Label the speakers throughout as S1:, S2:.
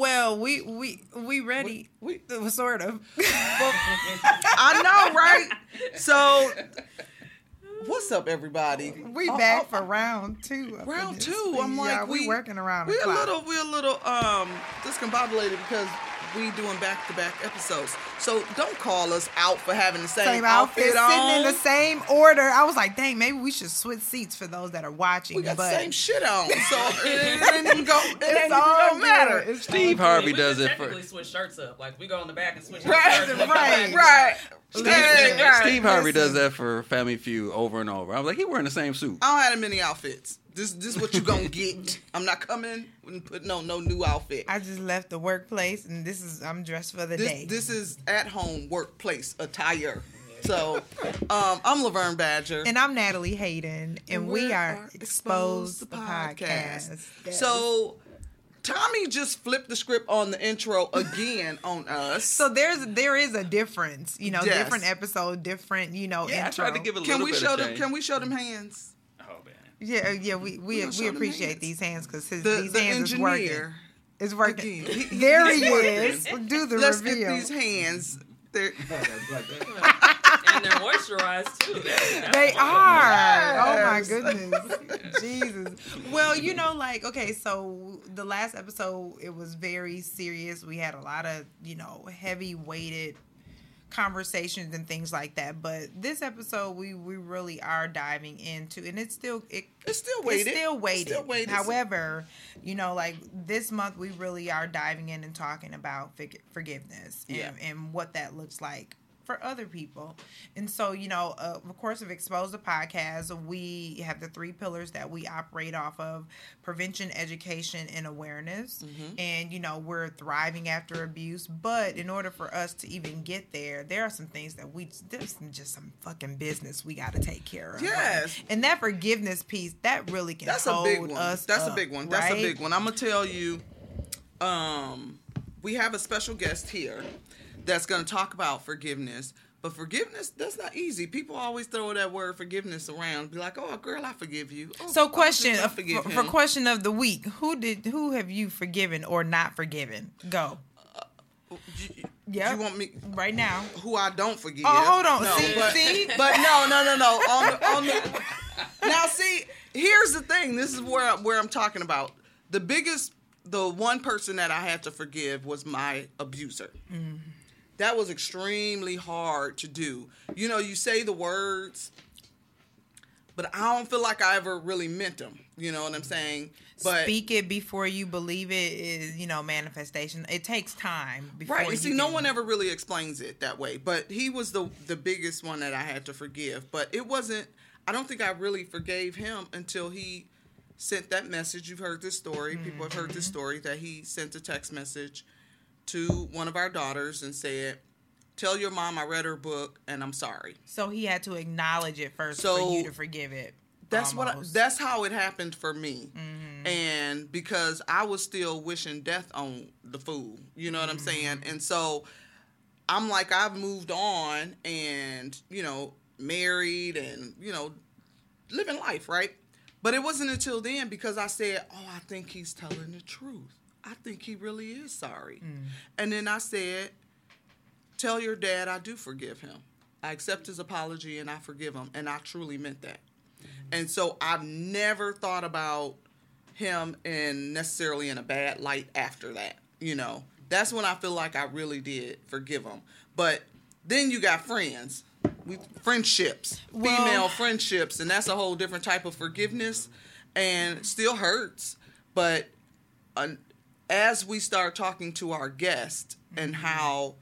S1: Well, we we we ready.
S2: We,
S1: We sort of.
S2: I know, right? So, what's up, everybody?
S1: we
S2: Oh,
S1: back
S2: oh,
S1: for round two.
S2: round two. I'm like,
S1: we,
S2: we
S1: working around
S2: We're a little, we're a little um discombobulated because we doing back to back episodes. So don't call us out for having the same,
S1: same
S2: outfit,
S1: outfit,
S2: on.
S1: sitting in the same order. I was like, dang, maybe we should switch seats for those that are watching.
S2: we got
S1: but
S2: the same shit on, so it, it ain't even go. It ain't even
S1: all
S2: gonna matter.
S1: good. It's
S3: Steve Harvey
S4: we
S3: does
S4: can
S3: it for
S4: technically switch shirts up. Like we go in the back and switch
S2: Right,
S4: shirts. look
S1: right,
S4: back.
S2: Right.
S1: Listen.
S2: Right, right.
S3: Steve Harvey does that for Family Feud over and over. I was like, he wearing the same suit.
S2: I don't have that many outfits. This this what you gonna get. I'm not coming and putting on no new outfit.
S1: I just left the workplace, and this is I'm dressed for the
S2: This
S1: day.
S2: this is at home workplace attire. So um, I'm Laverne Badger.
S1: and I'm Natalie Hayden, and we
S2: we
S1: are
S2: are
S1: exposed,
S2: Exposed
S1: the
S2: the
S1: podcast. Yes.
S2: So Tommy just flipped the script on the intro again on us.
S1: So there's there is a difference, you know,
S2: Yes.
S1: different episode, different, you know,
S3: Yeah, I
S1: intro.
S3: tried to give it a
S2: can
S3: little
S2: we
S3: bit
S2: show
S3: of
S2: them? Can we show them hands?
S3: Man.
S1: yeah, uh, yeah, we we,
S2: gonna
S1: we appreciate
S2: hands.
S1: these hands because
S2: The,
S1: these
S2: the
S1: hands is working.
S2: engineer.
S1: It's working.
S2: Again. He-
S1: there he is. Do the
S2: Let's
S1: reveal.
S2: get these hands. They're,
S4: And they're moisturized too. That's-
S1: They
S4: that's
S1: are. Oh my
S2: Yes.
S1: goodness. Jesus. Well, you know, like, okay, so the last episode, it was very serious. We had a lot of, you know, heavy weighted conversations and things like that. But this episode, we we really are diving into, and it's still it.
S2: It's still weighted.
S1: It's still weighted.
S2: Still weighted.
S1: However, you know, like this month, we really are diving in and talking about forgiveness and,
S2: Yeah.
S1: and what that looks like for other people. And so, you know, uh, of course, of Expose the Podcast, we have the three pillars that we operate off of prevention, education, and awareness. And, you know, we're thriving after abuse. But in order for us to even get there, there are some things that we, there's some- just some fucking business we got to take care of.
S2: Yes.
S1: And that forgiveness piece, that really can
S2: that's a big one.
S1: us
S2: That's a big one. That's a big one. I'm gonna tell you. Um, we have a special guest here that's gonna talk about forgiveness. But forgiveness, that's not easy. People always throw that word forgiveness around. Be like, "Oh, girl, I forgive you." Oh,
S1: So,
S2: oh,
S1: question uh,
S2: forgive
S1: for, for question of the week: Who did who have you forgiven or not forgiven? Go
S2: You,
S1: Yeah.
S2: you want me?
S1: right now.
S2: Who I don't forgive?
S1: Oh, hold on.
S2: No,
S1: See-
S2: but,
S1: see?
S2: but no, no, no, no. On the, on the, now, see, here's the thing. This is where where I'm talking about. The biggest, the one person that I had to forgive was my abuser. That was extremely hard to do. You know, you say the words, but I don't feel like I ever really meant them. You know what I'm saying? But
S1: Speak it before you believe it is you know manifestation. It takes time. Before
S2: Right.
S1: you
S2: And see, no one ever really explains it that way. But he was the the biggest one that I had to forgive. But it wasn't. I don't think I really forgave him until he sent that message. You've heard this story. People have heard this
S1: Mm-hmm.
S2: story that he sent a text message to one of our daughters and said, "Tell your mom I read her book and I'm sorry."
S1: So he had to acknowledge it first
S2: So,
S1: for you to forgive it.
S2: That's what. I, that's how it happened for me.
S1: Mm-hmm.
S2: And because I was still wishing death on the fool, you know what I'm
S1: Mm-hmm.
S2: saying? And so I'm like, I've moved on, and you know, married, and you know, living life, right? But it wasn't until then because I said, "Oh, I think he's telling the truth. I think he really is sorry."
S1: Mm.
S2: And then I said, "Tell your dad I do forgive him. I accept his apology and I forgive him, and I truly meant that." And so I've never thought about him in necessarily in a bad light after that. You know, that's when I feel like I really did forgive him. But then you got friends, we friendships,
S1: Well-
S2: female friendships, and that's a whole different type of forgiveness, and still hurts. But uh, as we start talking to our guest and mm-hmm. how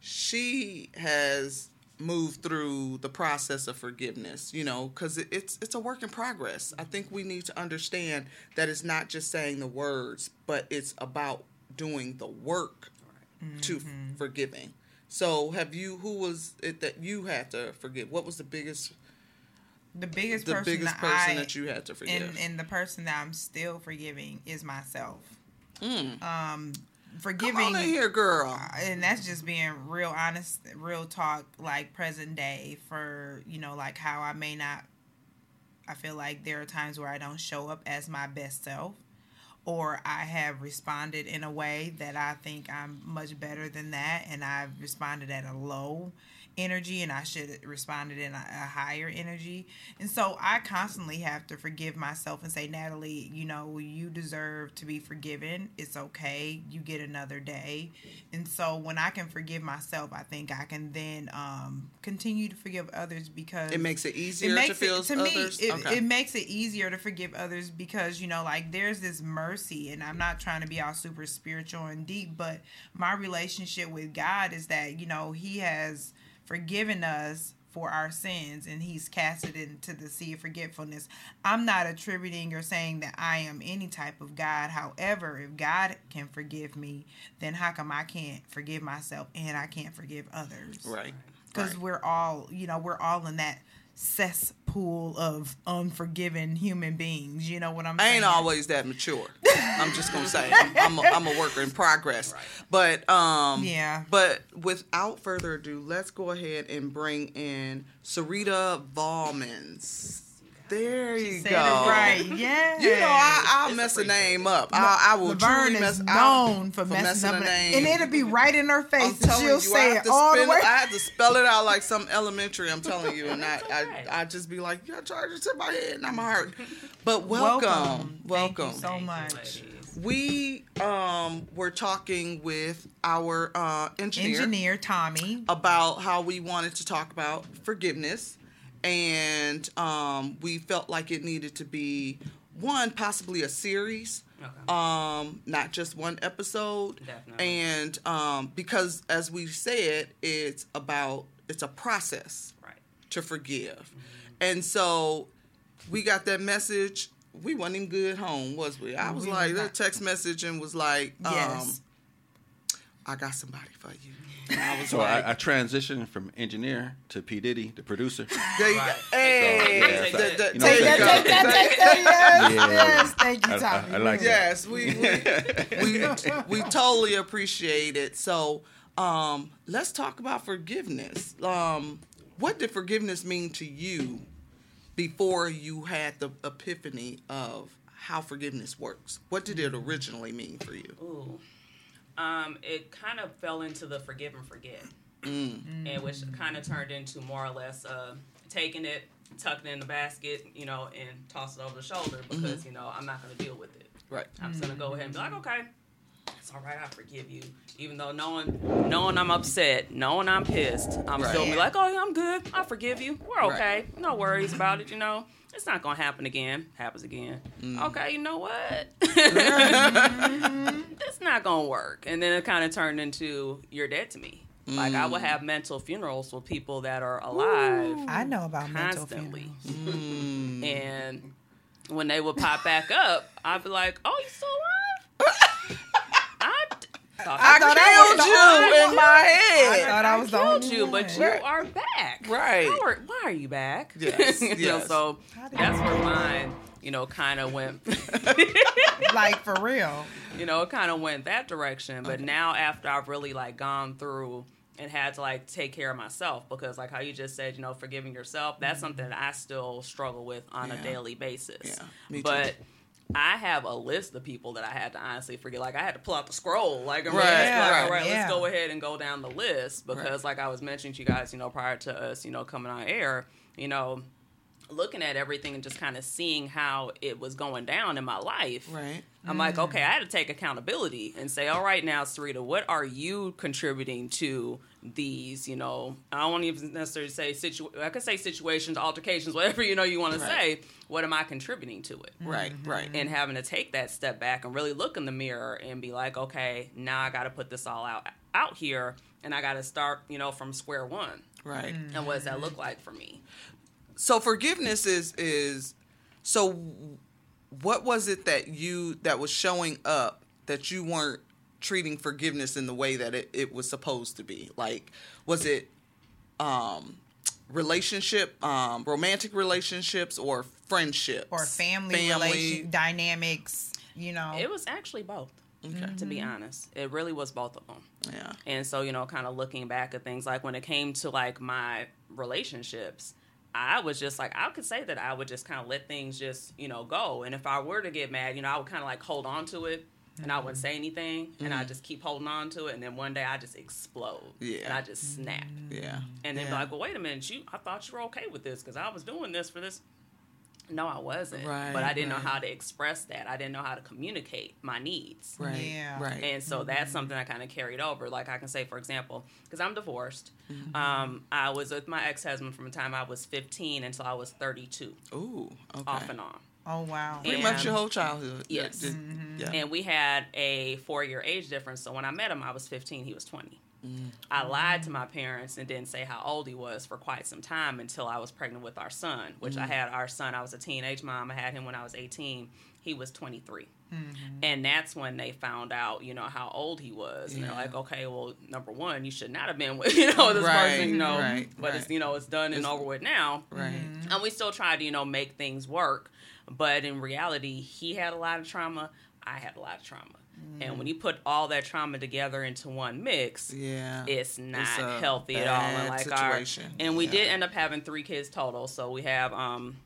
S2: she has moved through the process of forgiveness you know because it, it's it's a work in progress. I think we need to understand that it's not just saying the words but it's about doing the work to f- forgiving. So have you who was it that you had to forgive? What was the biggest
S1: the biggest
S2: the
S1: person
S2: biggest
S1: that
S2: person
S1: I,
S2: that you had to forgive?
S1: and and the person that I'm still forgiving is myself.
S2: Mm.
S1: Um, forgiving
S2: here girl
S1: and that's just being real honest real talk like present day for you know like how i may not i feel like there are times where i don't show up as my best self or I have responded in a way that I think I'm much better than that, and I've responded at a low energy and I should have responded in a, a higher energy. And so I constantly have to forgive myself and say, Natalie, you know, you deserve to be forgiven. It's okay. You get another day. And so when I can forgive myself, I think I can then um, continue to forgive others because
S2: It makes it easier
S1: it
S2: to
S1: makes
S2: feel
S1: it, to
S2: others.
S1: me it,
S2: okay.
S1: it makes it easier to forgive others because you know like there's this mercy and i'm not trying to be all super spiritual and deep but my relationship with god is that you know he has forgiven us for our sins and he's casted into the sea of forgetfulness i'm not attributing or saying that i am any type of god however if god can forgive me then how come i can't forgive myself and i can't forgive others
S2: right.
S1: because
S2: right.
S1: we're all you know we're all in that cesspool of unforgiven human beings you know what i'm
S2: I
S1: saying
S2: ain't always that mature. I'm just gonna say I'm, I'm, a, I'm a worker in progress. But um,
S1: Yeah.
S2: But without further ado, let's go ahead and bring in Sarita Volmans. There you
S1: Said
S2: go.
S1: it right yeah
S2: You know, I, I'll mess a
S4: appreciated.
S2: name up. I, I will
S1: Laverne
S2: truly
S1: is
S2: mess. I'll-
S1: known for, messing, up,
S2: a name.
S1: and it'll be right in her
S2: I'm
S1: face, and
S2: telling
S1: she'll
S2: you,
S1: say
S2: I
S1: it
S2: have to
S1: all the
S2: spell
S1: way.
S2: it. I have to spell it out like some elementary. I'm telling you, and I,
S4: That's
S2: I. I just be like, yeah, charge it to my head, and I'm hurt. But welcome, welcome.
S1: Thank you so
S4: Thank you,
S1: much.
S2: we um were talking with our uh, engineer,
S1: Engineer Tommy.
S2: about how we wanted to talk about forgiveness, and um, we felt like it needed to be one possibly a series.
S4: Okay.
S2: Um, not just one episode,
S4: Definitely.
S2: and um, because as we said, it's about it's a process
S4: Right.
S2: to forgive. And so we got that message. We wasn't even good home, was we? I was
S1: We
S2: like, that text message and was like, um,
S1: Yes.
S2: I got somebody for you. And I
S3: So
S2: like,
S3: I, I transitioned from engineer to P Diddy, the producer.
S2: there you go. Hey,
S3: Yeah,
S2: th-
S3: so-
S2: th-
S3: you know
S1: Take that,
S3: I'm
S1: take that. Yes, Thank you,
S3: I- I-
S1: Tommy.
S3: I like that.
S2: Yes, we we, we we totally appreciate it. So, um, let's talk about forgiveness. Um, what did forgiveness mean to you before you had the epiphany of how forgiveness works? What did it originally mean for you?
S4: Ooh. Um, it kind of fell into the forgive and forget,
S2: Mm.
S4: and which kind of turned into more or less uh, taking it, tucking it in the basket, you know, and toss it over the shoulder because you know I'm not going to deal with it.
S2: Right.
S4: I'm just gonna go ahead and be like, okay, it's all right, I forgive you. Even though knowing knowing I'm upset, knowing I'm pissed, I'm
S2: Right.
S4: still be like, oh, yeah, I'm good. I forgive you. We're
S2: Right.
S4: okay. No worries about it. You know, it's not gonna happen again. Happens again.
S2: Mm.
S4: Okay, you know what? it's not gonna work. And then it kind of turned into you're dead to me. Like I would have mental funerals for people that are alive
S1: I know about mental funerals.
S2: Mm.
S4: And when they would pop back up, I'd be like, "Oh, you still alive?" I, d- thought
S2: I,
S1: thought I was
S2: killed
S1: the
S2: you in my
S1: I
S2: head.
S1: thought I was the
S4: killed
S1: only
S4: you,
S1: one.
S4: but you
S2: Right.
S4: are back.
S2: Right.
S4: How are, why are you back?
S2: Yes,
S4: You know,
S2: yes.
S4: so that's
S1: you-
S4: where mine, you know, kind of went.
S1: like for real.
S4: you know, it kind of went that direction. But
S2: Okay.
S4: now after I've really like gone through and had to like take care of myself because like how you just said, you know, forgiving yourself, that's something that I still struggle with on
S2: Mm-hmm. Yeah.
S4: a daily basis.
S2: Yeah, me too.
S4: but I have a list of people that I had to honestly forget. Like I had to pull out the scroll, like, and
S2: Right,
S4: really be like,
S2: right.
S4: all right,
S1: Yeah.
S4: let's go ahead and go down the list because,
S2: Right.
S4: like I was mentioning to you guys, you know, prior to us, you know, coming on air, you know, looking at everything and just kind of seeing how it was going down in my life.
S2: Right.
S4: I'm like, mm. okay, I had to take accountability and say, all right, now, Sarita, what are you contributing to these? You know, I don't even necessarily say situ. I could say situations, altercations, whatever you know you want to say. What am I contributing to it?
S2: Right. Right.
S4: And having to take that step back and really look in the mirror and be like, okay, now I got to put this all out out here, and I got to start, you know, from square one.
S2: Right.
S4: And what does that look like for me?
S2: So forgiveness is is so what was it that you that was showing up that you weren't treating forgiveness in the way that it, it was supposed to be like was it um relationship um romantic relationships or friendships
S1: Or family, relation dynamics, you know.
S4: It was actually both.
S2: Okay.
S4: To be honest, it really was both of them.
S2: yeah
S4: And so, you know, kind of looking back at things like when it came to like my relationships, I was just like, I could say that I would just kind of let things just, you know, go. And if I were to get mad, you know, I would kind of like hold on to it and I wouldn't mm-hmm. say anything and I mm-hmm. just keep holding on to it. And then one day I just explode.
S2: Yeah.
S4: And I just snap.
S2: Yeah.
S4: And then be
S2: Yeah.
S4: like, well, wait a minute, you, I thought you were okay with this because I was doing this for this. No, I wasn't.
S2: Right,
S4: but I didn't
S2: right.
S4: know how to express that. I didn't know how to communicate my needs.
S2: Right.
S1: Yeah.
S2: Right.
S4: And so that's something I kind of carried over. Like I can say, for example, because I'm divorced,
S2: Mm-hmm.
S4: um, I was with my ex husband from the time I was 15 until I was 32,
S2: Ooh. Okay.
S4: off and on.
S1: Oh wow.
S2: Pretty
S4: And-
S2: much your whole childhood.
S4: Yes.
S2: Just- Yeah.
S4: And we had a four year age difference. So when I met him, I was 15, he was 20.
S2: Mm.
S4: I lied to my parents and didn't say how old he was for quite some time until I was pregnant with our son, which
S2: Mm.
S4: I had our son. I was a teenage mom. I had him when I was 18. He was 23.
S1: Mm-hmm.
S4: And that's when they found out, you know, how old he was. And they're like, okay, well, number one, you should not have been with, you know, this
S2: Right,
S4: person, you know.
S2: right,
S4: but it's, you know, it's done and over with now.
S2: right.
S4: And we still try to, you know, make things work. But in reality, he had a lot of trauma. I had a lot of trauma. And when you put all that trauma together into one mix,
S2: Yeah.
S4: it's not
S2: a
S4: healthy at all. And like
S2: situation.
S4: our, and we
S2: Yeah.
S4: did end up having three kids total. So we have, um,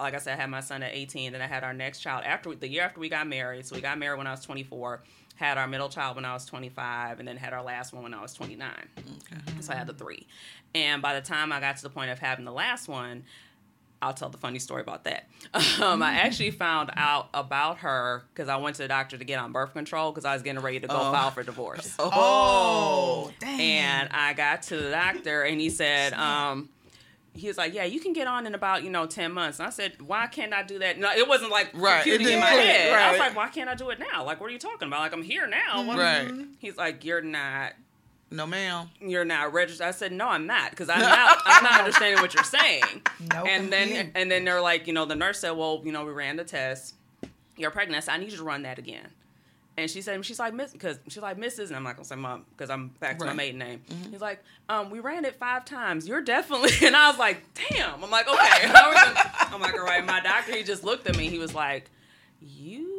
S4: like I said, I had my son at 18, then I had our next child after the year after we got married. So we got married when I was 24, had our middle child when I was 25, and then had our last one when I was 29.
S2: Okay.
S4: So I had the three. And by the time I got to the point of having the last one, I'll tell the funny story about that. Um, I actually found out about her because I went to the doctor to get on birth control because I was getting ready to go
S2: Oh.
S4: file for divorce.
S1: Oh, dang.
S4: And I got to the doctor and he said, um, he was like, "Yeah, you can get on in about you know ten months." And I said, "Why can't I do that?" No, it wasn't like
S2: Right,
S4: computing in my head. I was like, "Why can't I do it now? Like, what are you talking about? Like, I'm here now."
S2: Right.
S4: He's like, "You're not
S2: No, ma'am.
S4: you're not registered. I said, no, I'm not, because I'm not. I'm not understanding what you're saying.
S1: No
S4: and then and then they're like, you know, the nurse said, well, you know, we ran the test. You're pregnant. I said, I need you to run that again. And she said, she's like, Miss, because she's like, Mrs. And I'm not gonna say mom because I'm back to
S2: Right.
S4: my maiden name. He's like, um, we ran it five times. You're definitely. And I was like, damn. I'm like, okay. I'm like, all right. My doctor, he just looked at me. He was like, you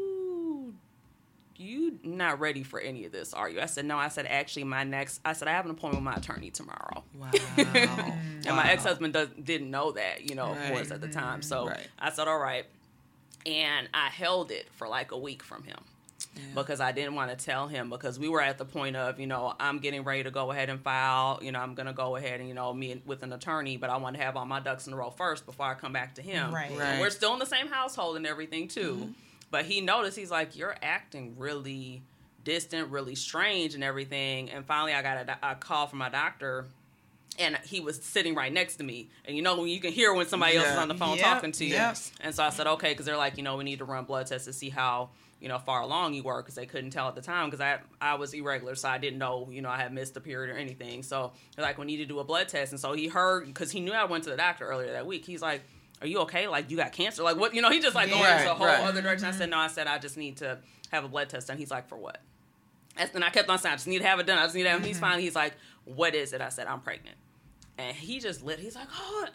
S4: you not ready for any of this, are you? I said, no. I said, actually, my next, I said, I have an appointment with my attorney tomorrow.
S2: Wow.
S4: And my ex husband does didn't know that, you know, of course, at the time. So
S2: Right.
S4: I said, all right. And I held it for like a week from him
S2: Yeah.
S4: because I didn't want to tell him because we were at the point of, you know, I'm getting ready to go ahead and file. You know, I'm going to go ahead and, you know, meet with an attorney, but I want to have all my ducks in a row first before I come back to him.
S1: Right.
S2: Right.
S4: We're still in the same household and everything, too. Mm-hmm. But he noticed, he's like, you're acting really distant, really strange and everything. And finally, I got a, a call from my doctor. And he was sitting right next to me, and you know when you can hear when somebody else is on the phone
S1: Yep,
S4: talking to you.
S1: yep.
S4: And so I said, okay, because they're like, you know, we need to run blood tests to see how, you know, far along you were, because they couldn't tell at the time, because I I was irregular, so I didn't know, you know, I had missed a period or anything. So they're like, we need to do a blood test. And so he heard, because he knew I went to the doctor earlier that week. He's like, are you okay? Like, you got cancer? Like, what? You know, he just like going
S2: Right,
S4: into a whole
S2: right.
S4: other direction. I said, mm-hmm. no, I said, I just need to have a blood test And He's like, for what? And I kept on saying, I just need to have it done. I just need to have He's mm-hmm. finally, he's like, what is it? I said, I'm pregnant. And he just lit. He's like, oh,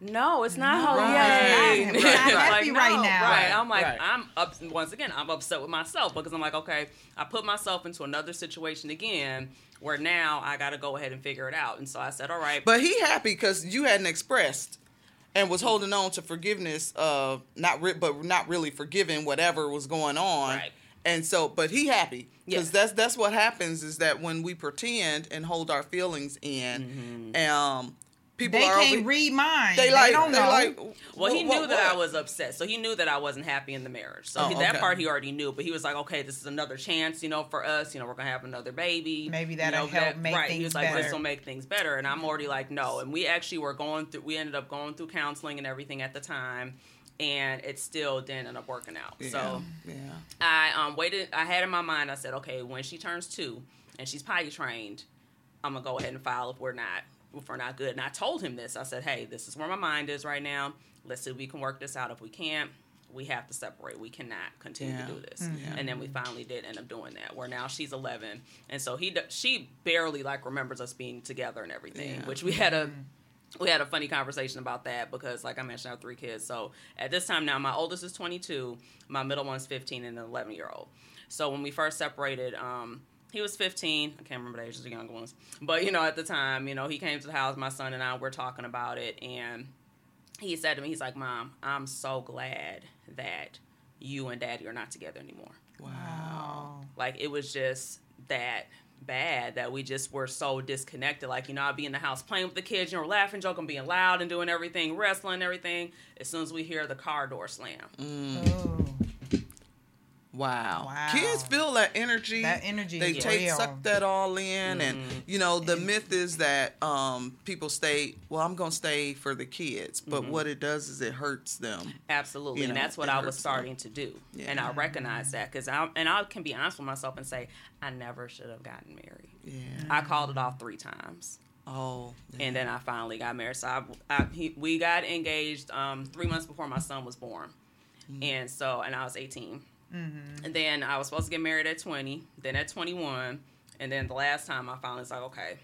S4: no, it's not
S1: No, it's not. We're not
S4: It's
S1: happy right now.
S4: Right. I'm like,
S2: Right.
S4: I'm up. Once again, I'm upset with myself because I'm like, okay, I put myself into another situation again where now I got to go ahead and figure it out. And so I said, all right.
S2: But he happy because you hadn't expressed and was holding on to forgiveness of not re- but not really forgiving whatever was going on.
S4: Right.
S2: And so, but he happy because
S4: Yeah.
S2: that's that's what happens is that when we pretend and hold our feelings in, um, people
S1: They
S2: are
S1: can't
S2: over-
S1: read minds.
S2: They
S1: They,
S2: like
S1: don't
S2: they
S1: know.
S2: like.
S4: Well, he
S2: what-
S4: knew
S2: what-
S4: that I was upset, so he knew that I wasn't happy in the marriage. So
S2: Oh,
S4: he, that
S2: okay.
S4: part he already knew. But he was like, "Okay, this is another chance, you know, for us. You know, we're gonna have another baby.
S1: Maybe that'll
S4: know,
S1: help make
S4: right. He was like, "This will make things better." And I'm already like, "No." And we actually were going through. We ended up going through counseling and everything at the time, and it still didn't end up working out.
S2: Yeah,
S4: So
S2: yeah.
S4: I um waited. I had in my mind. I said, okay, when she turns two and she's potty trained, I'm gonna go ahead and file if we're not we're not good. And I told him this. I said, hey, this is where my mind is right now. Let's see if we can work this out. If we can't, we have to separate. We cannot continue
S2: Yeah.
S4: to do this.
S2: Yeah.
S4: And then we finally did end up doing that. Where now she's 11, and so he she barely like remembers us being together and everything.
S2: Yeah.
S4: Which we had a we had a funny conversation about that because, like I mentioned, I have three kids. So at this time now, my oldest is 22, my middle one's 15, and an 11 year old. So when we first separated, um, he was 15. I can't remember the ages of the younger ones, but you know, at the time, you know, he came to the house. My son and I were talking about it, and he said to me, he's like, Mom, I'm so glad that you and daddy are not together anymore.
S1: Wow.
S4: Like it was just that bad that we just were so disconnected. Like, you know, I'd be in the house playing with the kids, you know, laughing, joking, being loud and doing everything, wrestling, everything. As soon as we hear the car door slam.
S1: Ooh.
S2: Wow.
S1: Wow.
S2: Kids feel that energy.
S1: That energy
S2: They
S1: is
S2: take
S1: real.
S2: suck that all in and
S4: Mhm.
S2: you know, the myth is that um people stay well, I'm gonna stay for the kids. But
S4: Mhm.
S2: what it does is it hurts them.
S4: Absolutely,
S2: You
S4: and that's what I was
S2: hurts them.
S4: starting to do,
S2: Yeah.
S4: and I recognize that because I and I can be honest with myself and say I never should have gotten married.
S2: Yeah.
S4: I called it off three times,
S2: Oh.
S4: and then I finally got married. So I, I he, we got engaged um, three months before my son was born,
S2: Mm-hmm.
S4: and so and I was eighteen,
S1: Mm-hmm.
S4: and then I was supposed to get married at twenty, then at twenty one, and then the last time I finally was like, okay.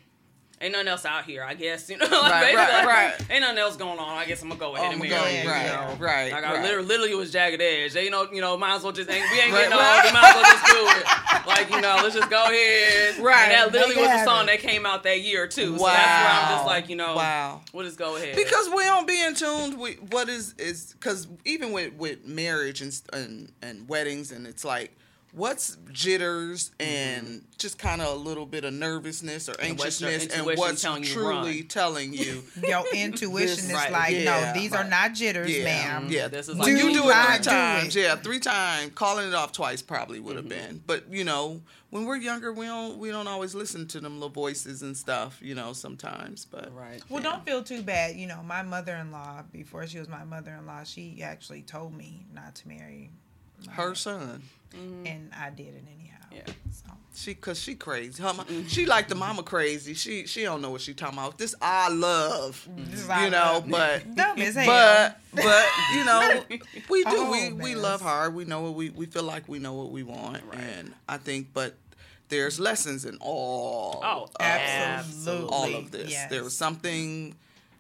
S4: Ain't nothing else out here, I guess. You know, like,
S2: Right,
S4: basically,
S2: right, right.
S4: Ain't nothing else going on. I guess I'm gonna go ahead
S2: Oh
S4: and
S2: my
S4: marry.
S2: God,
S4: you
S1: right,
S4: know?
S2: right,
S4: Like I
S2: right.
S4: literally, literally was jagged edge. They, you know, you know, might as well just ain't, we ain't
S2: Right,
S4: getting old. We might as well just do it. Like you know, let's just go ahead.
S2: Right.
S4: And that literally was the
S1: happen.
S4: song that came out that year too. So that's where I'm just like, you know,
S2: Wow.
S4: we'll just go ahead.
S2: Because we don't be in tune with what is is because even with with marriage and, and and weddings and it's like what's jitters and just kind of a little bit of nervousness or
S4: Mm-hmm. And what's
S2: anxiousness and what's
S4: telling
S2: truly
S4: run?
S2: telling you
S1: Your intuition
S2: This-
S1: is
S2: right,
S1: like,
S2: yeah,
S1: no, these are not jitters,
S2: yeah
S1: ma'am.
S2: yeah
S4: This is
S2: when
S4: like-
S2: you
S4: Do
S2: do it three times
S1: it.
S2: yeah three times calling it off twice probably would
S4: Mm-hmm.
S2: have been but you know when we're younger we don't we don't always listen to them little voices and stuff you know sometimes but
S4: right.
S1: Well, don't feel too bad. You know, my mother in law, before she was my mother in law, she actually told me not to marry.
S2: her son Mm-hmm.
S1: And I did it anyhow.
S4: Yeah.
S1: So.
S2: She cause she crazy. Her, mo- she like the mama crazy. She she don't know what she talking about. This I love,
S1: This
S2: you
S1: our
S2: know.
S1: love.
S2: But
S1: Dumb as hell.
S2: but but you know we do
S1: Oh,
S2: we we love hard. We know what we we feel like we know what we want,
S4: Right.
S2: and I think but there's lessons in all
S4: Oh,
S2: of,
S1: Absolutely.
S2: all of this.
S1: Yes.
S2: There was something.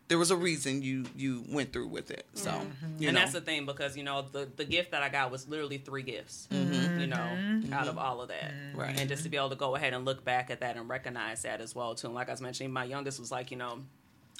S2: There was a reason you you went through with it. So
S1: Mm-hmm.
S4: and
S2: know.
S4: that's the thing because you know the the gift that I got was literally three gifts.
S2: Mm-hmm.
S4: You know, out of all of that,
S2: Right.
S4: And just to be able to go ahead and look back at that and recognize that as well too. And like I was mentioning, my youngest was like, you know.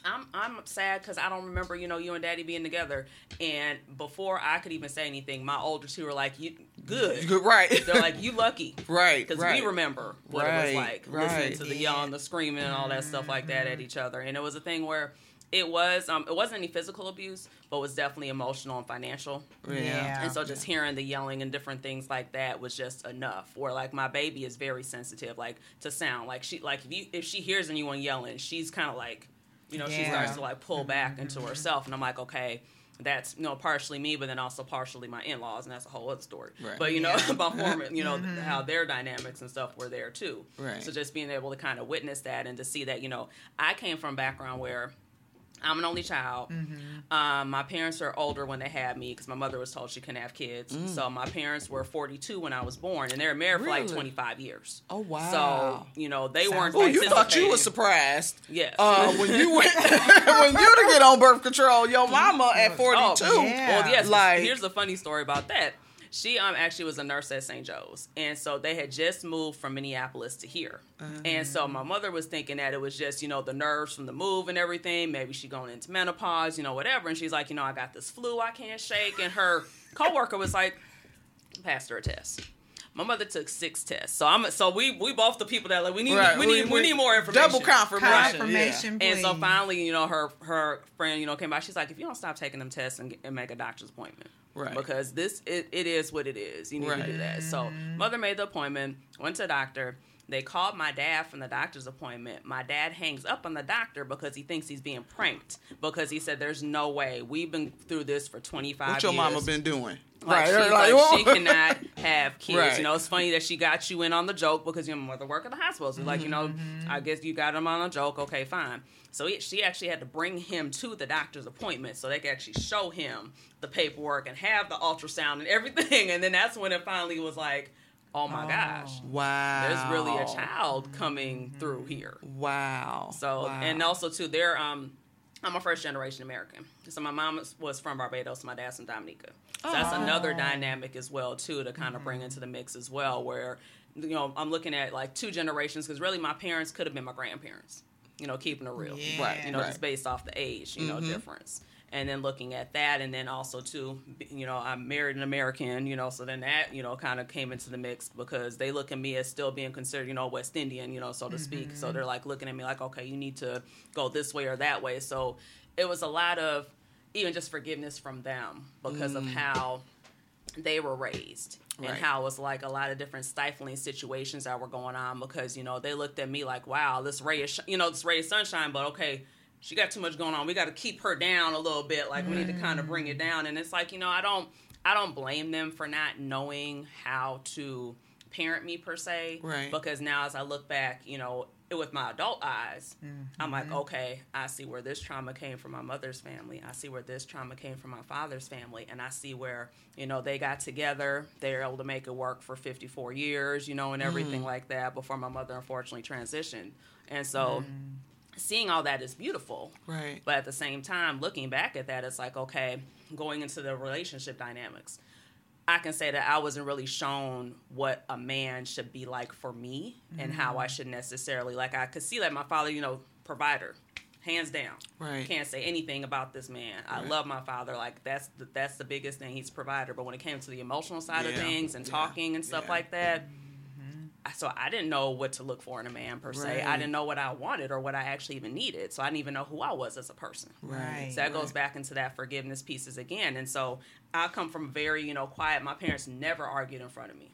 S4: I'm I'm sad because I don't remember you know you and Daddy being together, and before I could even say anything, my older two were like, "You good?"
S2: Right.
S4: They're like, "You lucky,"
S2: right.
S4: because
S2: right.
S4: we remember what it was like
S2: right.
S4: listening to the yelling, the screaming, and all that stuff like that at each other. And it was a thing where it was um it wasn't any physical abuse, but it was definitely emotional and financial.
S2: Yeah.
S1: Yeah.
S4: And so just hearing the yelling and different things like that was just enough. Where like my baby is very sensitive, like to sound. Like she like if you if she hears anyone yelling, she's kind of like, you know, she starts to like pull back into herself. And I'm like, okay. That's you know partially me, but then also partially my in laws, and that's a whole other story.
S2: Right.
S4: But you know
S1: Yeah.
S4: about forming, you know how their dynamics and stuff were there too.
S2: Right.
S4: So just being able to kind of witness that and to see that you know I came from a background where I'm an only child.
S1: Mm-hmm.
S4: Um, my parents are older when they had me because my mother was told she couldn't have kids. So my parents were 42 when I was born, and they were married for like 25 years.
S2: Oh wow.
S4: So you know they
S1: Sounds
S4: weren't.
S2: Oh, you thought you were surprised.
S4: Yes.
S2: Uh, when you went, when you to get on birth control, your mama at forty two.
S4: Oh,
S1: Yeah.
S4: Well, yes.
S2: Like-
S4: here's the funny story about that. She um actually was a nurse at St. Joe's, and so they had just moved from Minneapolis to here, and so my mother was thinking that it was just you know the nerves from the move and everything. Maybe she going into menopause, you know, whatever. And she's like, you know, I got this flu I can't shake, and her coworker was like, passed her a test. My mother took six tests, so I'm so we we both the people that like we need
S2: Right,
S4: we need
S2: we-
S4: we,
S2: we-
S4: need more information.
S2: double confirmation.
S1: Confirmation,
S4: And so finally, you know, her her friend, you know, came by. She's like, if you don't stop taking them tests and, get, and make a doctor's appointment,
S2: Right.
S4: Because this it, it is what it is. You need to do that. So mother made the appointment, went to the doctor. They called my dad from the doctor's appointment. My dad hangs up on the doctor because he thinks he's being pranked because he said, "There's no way we've been through this for 25 years.
S2: What your
S4: years."
S2: mama been doing?
S4: Like, she's
S2: Right,
S4: like,
S2: like,
S4: she cannot have kids.
S2: Right.
S4: You know, it's funny that she got you in on the joke because your mother work at the hospital. So, like, you know, mm-hmm. I guess you got him on a joke. Okay, fine. So he, she actually had to bring him to the doctor's appointment so they could actually show him the paperwork and have the ultrasound and everything. And then that's when it finally was like, oh my
S1: Oh.
S4: gosh,
S2: Wow.
S4: there's really a child coming through here.
S2: Wow.
S4: So
S2: Wow.
S4: and also too, they're um, I'm a first generation American. So my mom was- from Barbados, my dad's from Dominica. So that's
S1: Oh.
S4: another dynamic as well too to kind of bring into the mix as well, where you know I'm looking at like two generations because really my parents could have been my grandparents. You know, keeping it real.
S1: Yeah.
S2: Right,
S4: You know,
S2: right.
S4: just based off the age, you know,
S2: Mhm.
S4: difference. And then looking at that and then also too you know i'm married an american you know so then that you know kind of came into the mix because they look at me as still being considered you know west indian you know so to speak. So mm-hmm. they're like looking at me like okay you need to go this way or that way. So it was a lot of even just forgiveness from them because of mm. how they were raised and how it was like a lot of different stifling situations that were going on because you know they looked at me like wow this ray is sh- you know this ray of sunshine but okay she got too much going on. We got to keep her down a little bit. Like we need to kind of bring it down. And it's like you know i don't i don't blame them for not knowing how to parent me per se.
S2: Right.
S4: because now as i look back you know with my adult eyes i'm like
S2: Mm-hmm.
S4: okay i see where this trauma came from my mother's family. I see where this trauma came from my father's family. And i see where you know they got together. They were able to make it work for 54 years you know and everything
S2: Mm.
S4: like that before my mother unfortunately transitioned. And so seeing all that is beautiful
S2: Right.
S4: but at the same time, looking back at that, it's like, okay, going into the relationship dynamics, I can say that I wasn't really shown what a man should be like for me and how I mm. should necessarily, like, I could see that my father, you know, provider, hands down.
S2: Right.
S4: Can't say anything about this man. I love my father. Like, that's the, that's the biggest thing. He's provider. But when it came to the emotional side of things and
S2: Yeah.
S4: talking and stuff
S2: Yeah.
S4: like that, so I didn't know what to look for in a man per se. I didn't know what I wanted or what I actually even needed. So I didn't even know who I was as a person.
S2: Right.
S4: So that goes back into that forgiveness pieces again. And so I come from very, you know, quiet. My parents never argued in front of me.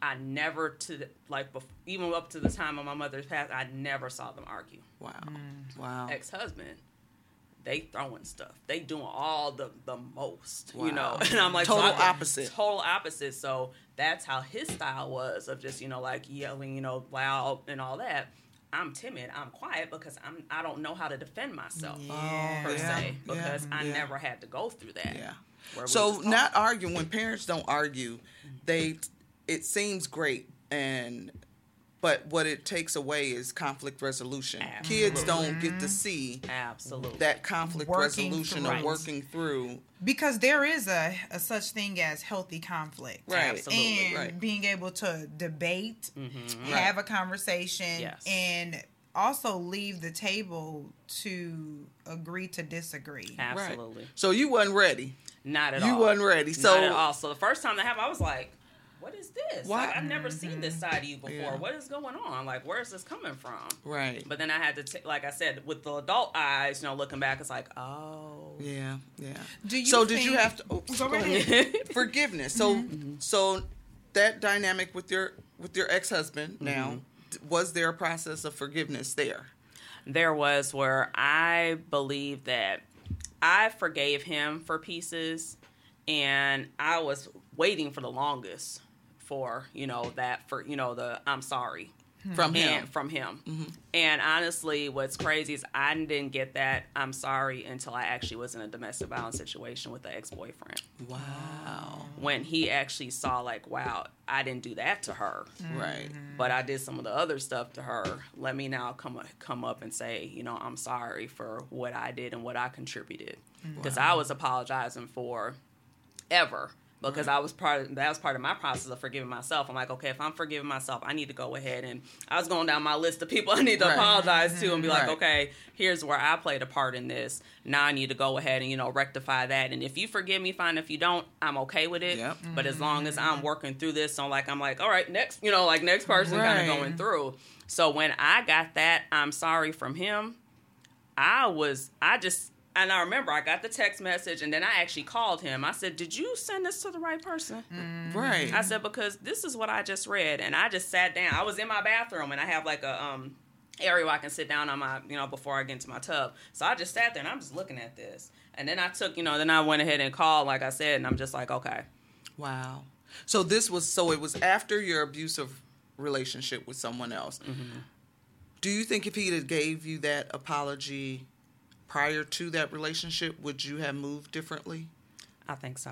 S4: I never to like bef- even up to the time of my mother's passed, I never saw them argue.
S2: Wow.
S1: Mm.
S2: Wow.
S4: Ex husband, they throwing stuff. They doing all the the most, you know. And I'm like so
S2: Total
S4: I
S2: opposite.
S4: Total opposite. So that's how his style was of just you know like yelling, you know, loud and all that. I'm timid. I'm quiet because I'm I don't know how to defend myself
S1: Yeah.
S4: per
S2: yeah,
S4: se because
S2: yeah,
S4: I never had to go through that.
S2: Yeah. So not arguing when parents don't argue, they it seems great and but what it takes away is conflict resolution. Kids don't get to see
S4: absolutely
S2: that conflict
S1: Working
S2: resolution
S1: through.
S2: or working through.
S1: because there is a, a such thing as healthy conflict
S2: Right.
S4: Absolutely.
S1: and
S2: Right.
S1: being able to debate
S4: Mhm.
S1: have a conversation
S4: Yes.
S1: and also leave the table to agree to disagree
S4: absolutely
S2: So you wasn't ready.
S4: not at
S2: you
S4: all.
S2: You wasn't ready. So
S4: not at all. So the first time that happened, I was like, "What is this?
S2: Why-
S4: Like, I've never seen this mm-hmm. side of you before.
S2: Yeah.
S4: What is going on? Like, where is this coming from?"
S2: right.
S4: But then I had to, t- like I said, with the adult eyes, you know, looking back, it's like, oh,
S2: yeah, yeah.
S1: do you
S2: so did you have to oops,
S1: Go
S2: go
S1: ahead.
S2: ahead. forgiveness? So mm-hmm. so that dynamic with your with your ex husband mm-hmm. now was there a process of forgiveness there?
S4: there was where I believe that I forgave him for pieces, and I was waiting for the longest for you know that for you know the I'm sorry hmm.
S2: From him.
S4: and from him. And honestly, what's crazy is I didn't get that I'm sorry until I actually was in a domestic violence situation with an ex boyfriend.
S2: Wow.
S4: When he actually saw like, wow, I didn't do that to her, mm-hmm.
S2: Right.
S4: but I did some of the other stuff to her. Let me now come come up and say, you know, I'm sorry for what I did and what I contributed mm-hmm. because I was apologizing for ever because mm-hmm. I was part of that was part of my process of forgiving myself. I'm like, okay, if I'm forgiving myself, I need to go ahead and I was going down my list of people I need to
S2: Right.
S4: apologize to and be like,
S2: Right.
S4: okay, here's where I played a part in this. Now I need to go ahead and you know rectify that. And if you forgive me, fine. If you don't, I'm okay with it.
S2: Yep.
S4: But as long as I'm mm-hmm. working through this, so like I'm like, all right, next, you know, like next person kind of going through. So when I got that, I'm sorry from him. I was, I just, and I remember I got the text message, and then I actually called him. I said, "Did you send this to the right person?"
S2: Right.
S4: I said because this is what I just read, and I just sat down. I was in my bathroom, and I have like a um area where I can sit down on my, you know, before I get into my tub. So I just sat there, and I'm just looking at this, and then I took, you know, then I went ahead and called, like I said, and I'm just like, okay,
S2: Wow. So this was so it was after your abusive relationship with someone else. Do you think if he had gave you that apology prior to that relationship, would you have moved differently?
S4: I think so.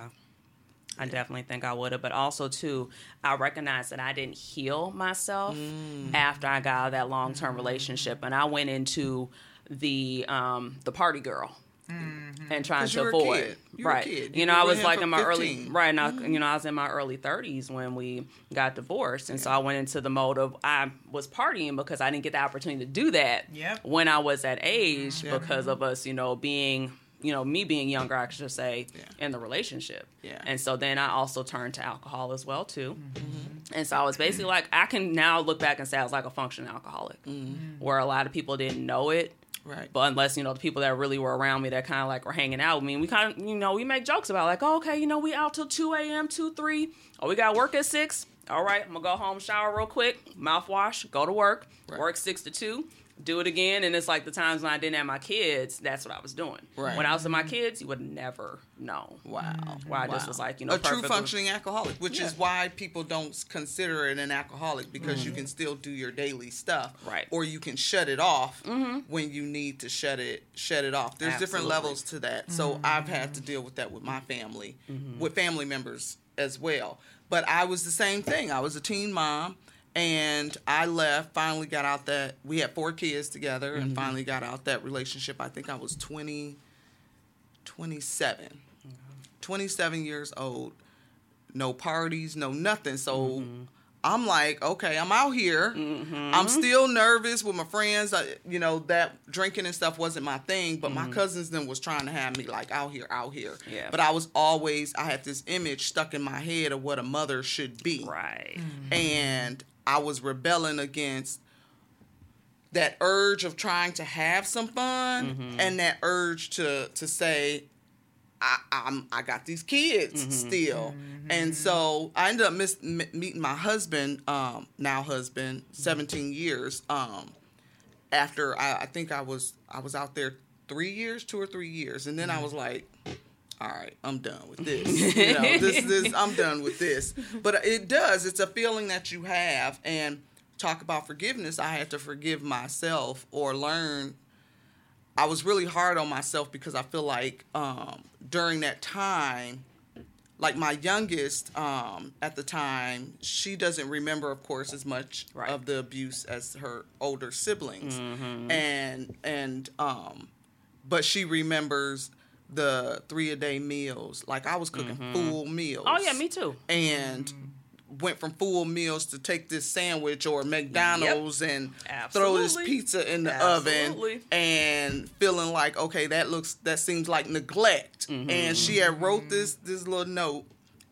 S4: I definitely think I would have, but also too, I recognize that I didn't heal myself
S2: Mm.
S4: after I got out of that long term relationship, and I went into the um, the party girl and trying to
S2: you were a
S4: avoid
S2: kid. You were a
S4: right. You
S2: You
S4: know, I was like in my
S2: 15.
S4: early right now. You know, I was in my early thirties when we got divorced, and so I went into the mode of I was partying because I didn't get the opportunity to do that
S1: Yep.
S4: when I was that age
S2: Yeah.
S4: because of us, you know, being you know, me being younger, I should say,
S2: Yeah.
S4: in the relationship.
S2: Yeah.
S4: And so then I also turned to alcohol as well too.
S2: Mm-hmm.
S4: And so I was basically like, I can now look back and say I was like a functioning alcoholic,
S2: Mm-hmm.
S4: where a lot of people didn't know it.
S2: Right.
S4: But unless you know the people that really were around me that kind of like were hanging out with me, we kind of you know we make jokes about like, oh, okay, you know we out till two a.m., two three. Oh, we got work at six. All right, I'm gonna go home, shower real quick, mouthwash, go to work,
S2: Right.
S4: work six to two, do it again. And it's like the times when I didn't have my kids, that's what I was doing.
S2: Right.
S4: When I was with my kids, you would never know.
S2: Wow.
S4: Why I just was like, you know,
S2: a true functioning alcoholic, which is why people don't consider it an alcoholic because you mm-hmm. can still do your daily stuff,
S4: Right.
S2: Or you can shut it off mm-hmm. when you need to shut it shut it off. There's different levels to that. So mm-hmm. I've had to deal with that with my family, with family members as well. But I was the same thing. I was a teen mom. And I left, finally got out that we had four kids together and mm-hmm. finally got out that relationship. I think I was 20, 27. Mm-hmm. 27 years old, no parties, no nothing. So mm-hmm. I'm like, okay, I'm out here. I'm still nervous with my friends. I, you know, that drinking and stuff wasn't my thing, but my cousins then was trying to have me like out here, out here.
S4: Yeah.
S2: But I was always, I had this image stuck in my head of what a mother should be
S4: Right.
S2: and I was rebelling against that urge of trying to have some fun
S4: Mm-hmm.
S2: and that urge to to say I, I'm I got these kids
S4: Mm-hmm.
S2: still, and so I ended up miss, m- meeting my husband, um, now husband, 17 years. Um, after I, I think I was I was out there three years, two or three years, and then I was like, all right, I'm done with this. You know, this this I'm done with this. But it does. It's a feeling that you have, and talk about forgiveness. I had to forgive myself or learn. I was really hard on myself because I feel like um, during that time, like my youngest um, at the time, she doesn't remember, of course, as much
S4: Right.
S2: of the abuse as her older siblings, and and um, but she remembers the three a day meals. Like I was cooking full meals.
S4: Oh yeah, me too.
S2: And went from full meals to take this sandwich or McDonald's and throw this pizza in the
S4: Absolutely.
S2: oven and feeling like okay that looks that seems like neglect
S4: Mm-hmm.
S2: and she had wrote this this little note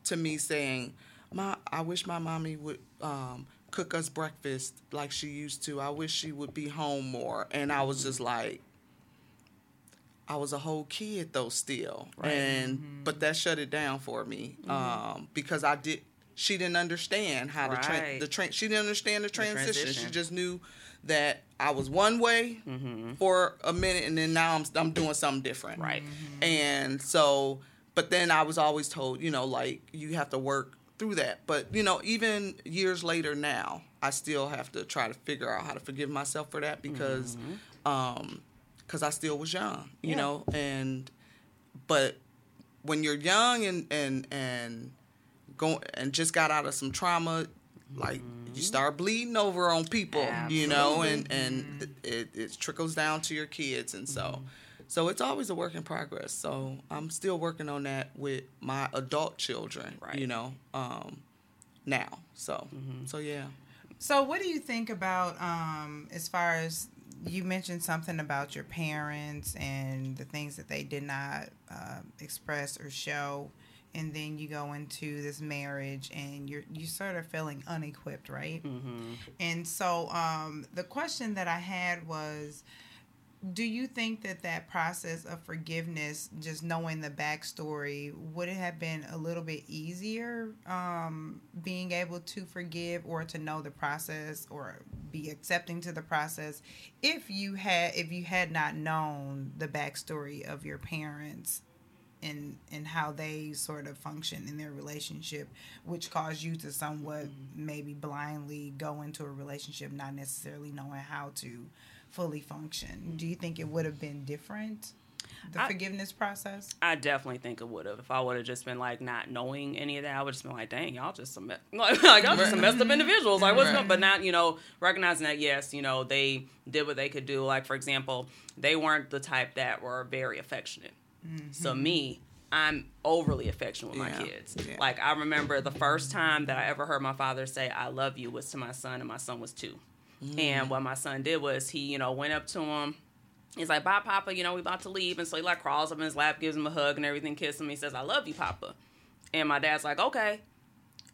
S2: to me saying my i wish my mommy would um, cook us breakfast like she used to i wish she would be home more and i was just like I was a whole kid though still, and mm-hmm. but that shut it down for me mm-hmm. um, because I did. She didn't understand how to train
S4: Right.
S2: the train. She didn't understand the transition. She
S4: transition.
S2: just knew that I was one way mm-hmm. for a minute, and then now I'm I'm doing something different.
S4: Right.
S2: And so, but then I was always told, you know, like you have to work through that. But you know, even years later now, I still have to try to figure out how to forgive myself for that because, um, because I still was young, you
S4: Yeah.
S2: know, and but when you're young and and and going and just got out of some trauma, like you start bleeding over on people, you know, and and it, it trickles down to your kids, and so. So it's always a work in progress. So I'm still working on that with my adult children,
S4: Right.
S2: you know, um, now. So, so yeah.
S1: So, what do you think about um, as far as you mentioned something about your parents and the things that they did not uh, express or show, and then you go into this marriage and you're you sort of feeling unequipped, right?
S4: Mm-hmm.
S1: And so, um, the question that I had was. Do you think that that process of forgiveness, just knowing the backstory, would it have been a little bit easier um, being able to forgive or to know the process or be accepting to the process if you had if you had not known the backstory of your parents and and how they sort of function in their relationship, which caused you to somewhat maybe blindly go into a relationship not necessarily knowing how to fully function. Do you think it would have been different? The
S4: I-
S1: forgiveness process?
S4: I definitely think it would have. If I would have just been like not knowing any of that, I would have just been like, "Dang, y'all just some like, like y'all just some messed up individuals." Like, what's
S2: Right.
S4: going? But not, you know, recognizing that yes, you know, they did what they could do. Like, for example, they weren't the type that were very affectionate. So mm-hmm. me, I'm overly affectionate with my
S2: Yeah.
S4: kids.
S2: Yeah.
S4: Like, I remember the first time that I ever heard my father say "I love you" was to my son, and my son was two. And what my son did was he, you know, went up to him He's like, bye, Papa. You know, we about to leave. And so he like crawls up in his lap, gives him a hug and everything, kisses him. He says, I love you, Papa. And my dad's like, okay.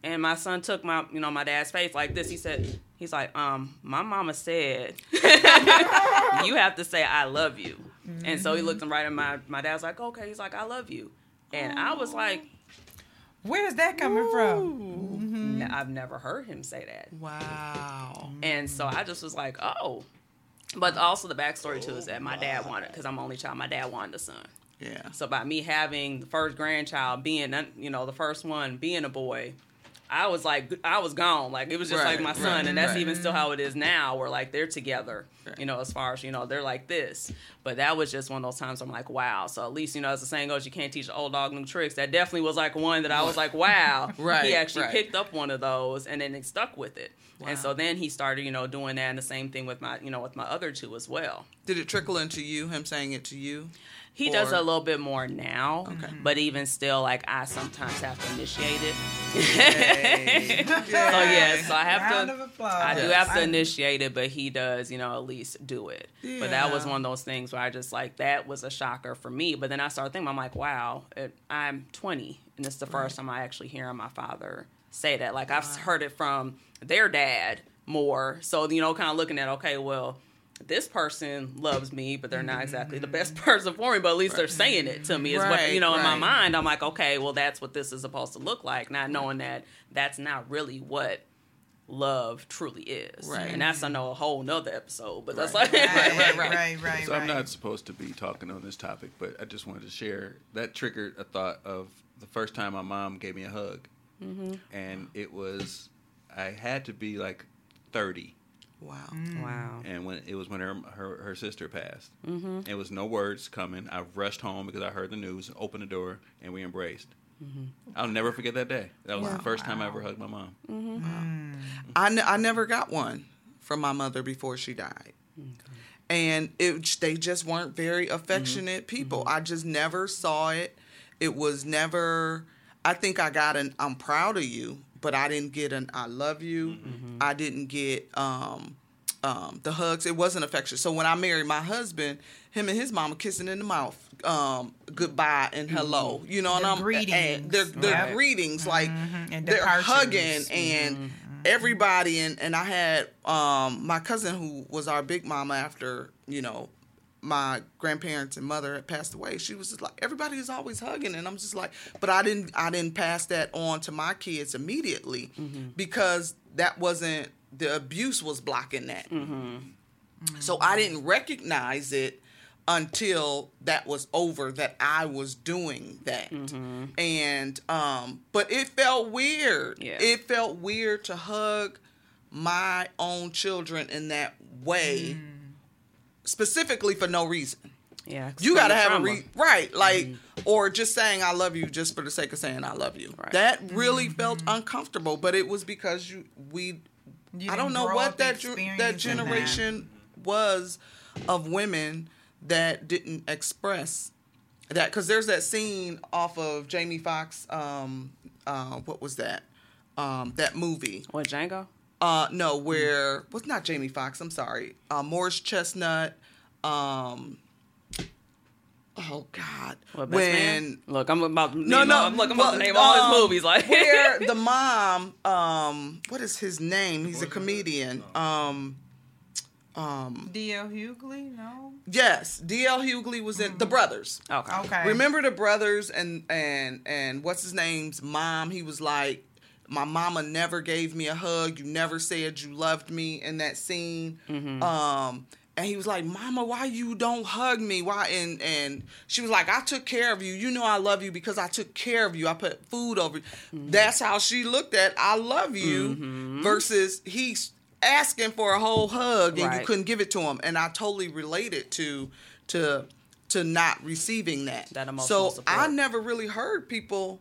S4: And my son took my, you know, my dad's face like this. He said, he's like, um, my mama said, you have to say, I love you. And so he looked him right in my, my dad's like, okay. He's like, I love you. And I was like,
S1: Where's that coming from?
S4: I've never heard him say that.
S2: Wow.
S4: And so I just was like, oh. But also the backstory too is that my dad wanted, because I'm only child, my dad wanted a son.
S2: Yeah.
S4: So by me having the first grandchild being, you know, the first one being a boy, I was like, I was gone. Like it was just
S2: Right,
S4: like my son,
S2: right,
S4: and that's
S2: right.
S4: even still how it is mm-hmm. now. Where like they're together, you know, as far as you know, they're like this. But that was just one of those times I'm like, wow. So at least you know, as the saying goes, you can't teach an old dog new tricks. That definitely was like one that I was like, wow.
S2: Right,
S4: He actually picked up one of those and then he stuck with it.
S2: Wow.
S4: And so then he started, you know, doing that, and the same thing with my, you know, with my other two as well.
S2: Did it trickle into you? Him saying it to you?
S4: He does a little bit more now,
S2: Okay.
S4: but even still, like I sometimes have to initiate it.
S2: Yay.
S4: So yeah, so I have
S1: Round
S4: to.
S1: of applause.
S4: I do have to initiate it, but he does, you know, at least do it. But that was one of those things where I just like that was a shocker for me. But then I started thinking, I'm like, wow, it, I'm 20, and it's the first time I actually hearing my father say that. Like I've heard it from their dad more, so you know, kind of looking at okay, well. This person loves me, but they're not mm-hmm. exactly the best person for me. But at least they're saying it to me. Is what you know in my mind. I'm like, okay, well, that's what this is supposed to look like. Not knowing that that's not really what love truly is.
S2: Right.
S4: And that's I know a whole nother episode, but that's
S2: Right.
S4: like
S1: Right,
S2: right, right.
S1: right, right.
S3: So I'm not supposed to be talking on this topic, but I just wanted to share that triggered a thought of the first time my mom gave me a hug, mm-hmm. and it was I had to be like 30,
S2: Wow. Mm.
S4: Wow.
S3: and when it was when her her, her sister passed, mm-hmm. it was no words coming. I rushed home because I heard the news, opened the door, and we embraced. Mm-hmm. I'll never forget that day. That was the first time I ever hugged my mom. Mm-hmm. Mm.
S2: I, ne- I never got one from my mother before she died. Mm-hmm. And it they just weren't very affectionate people. I just never saw it. It was never I think I got an I'm proud of you, but I didn't get an I love you. I didn't get um um, the hugs. It wasn't affectionate. So when I married my husband, him and his mama kissing in the mouth, um, goodbye and hello. You know, and
S1: The
S2: I'm
S1: greetings.
S2: and they're, they're
S1: Right.
S2: greetings like
S1: And
S2: they're hugging and everybody and and I had um my cousin who was our big mama after you know my grandparents and mother had passed away she was just like everybody is always hugging and i'm just like but i didn't i didn't pass that on to my kids immediately mm-hmm. because that wasn't the abuse was blocking that. Mm-hmm. So i didn't recognize it until that was over that i was doing that. Mm-hmm. And um but it felt weird.
S4: Yeah.
S2: it felt weird to hug my own children in that way specifically for no reason
S4: Yeah,
S2: you got to
S4: the
S2: have a
S4: trauma.
S2: re- right like or just saying i love you just for the sake of saying i love you
S4: Right.
S2: that really felt uncomfortable but it was because you we
S1: You
S2: i don't know what that ge- that
S1: experiencing that.
S2: generation was of women that didn't express that because there's that scene off of jamie Foxx. um uh what was that um that movie
S4: What Django?
S2: Uh, no, where was not Jamie Foxx? I'm sorry. Uh, Morris Chestnut. Um, oh God,
S4: What best
S2: when
S4: man? Look, I'm about to
S2: no,
S4: name
S2: no,
S4: all- I'm, look, I'm about to
S2: well,
S4: name all
S2: um,
S4: his movies. Like
S2: where the mom, um, what is his name? He's a comedian. Um, um,
S1: D.L. Hughley? No.
S2: yes, D.L. Hughley was in The Brothers.
S4: okay.
S1: Okay.
S2: Remember the brothers and and and what's his name's mom? He was like, my mama never gave me a hug. You never said you loved me in that scene. Mm-hmm. Um, and he was like, Mama, why you don't hug me? Why? And and she was like, I took care of you. You know I love you because I took care of you. I put food over. you. Mm-hmm. That's how she looked at I love you mm-hmm. versus he's asking for a whole hug and you couldn't give it to him. And I totally related to to to not receiving that.
S4: That emotional
S2: so
S4: support.
S2: I never really heard people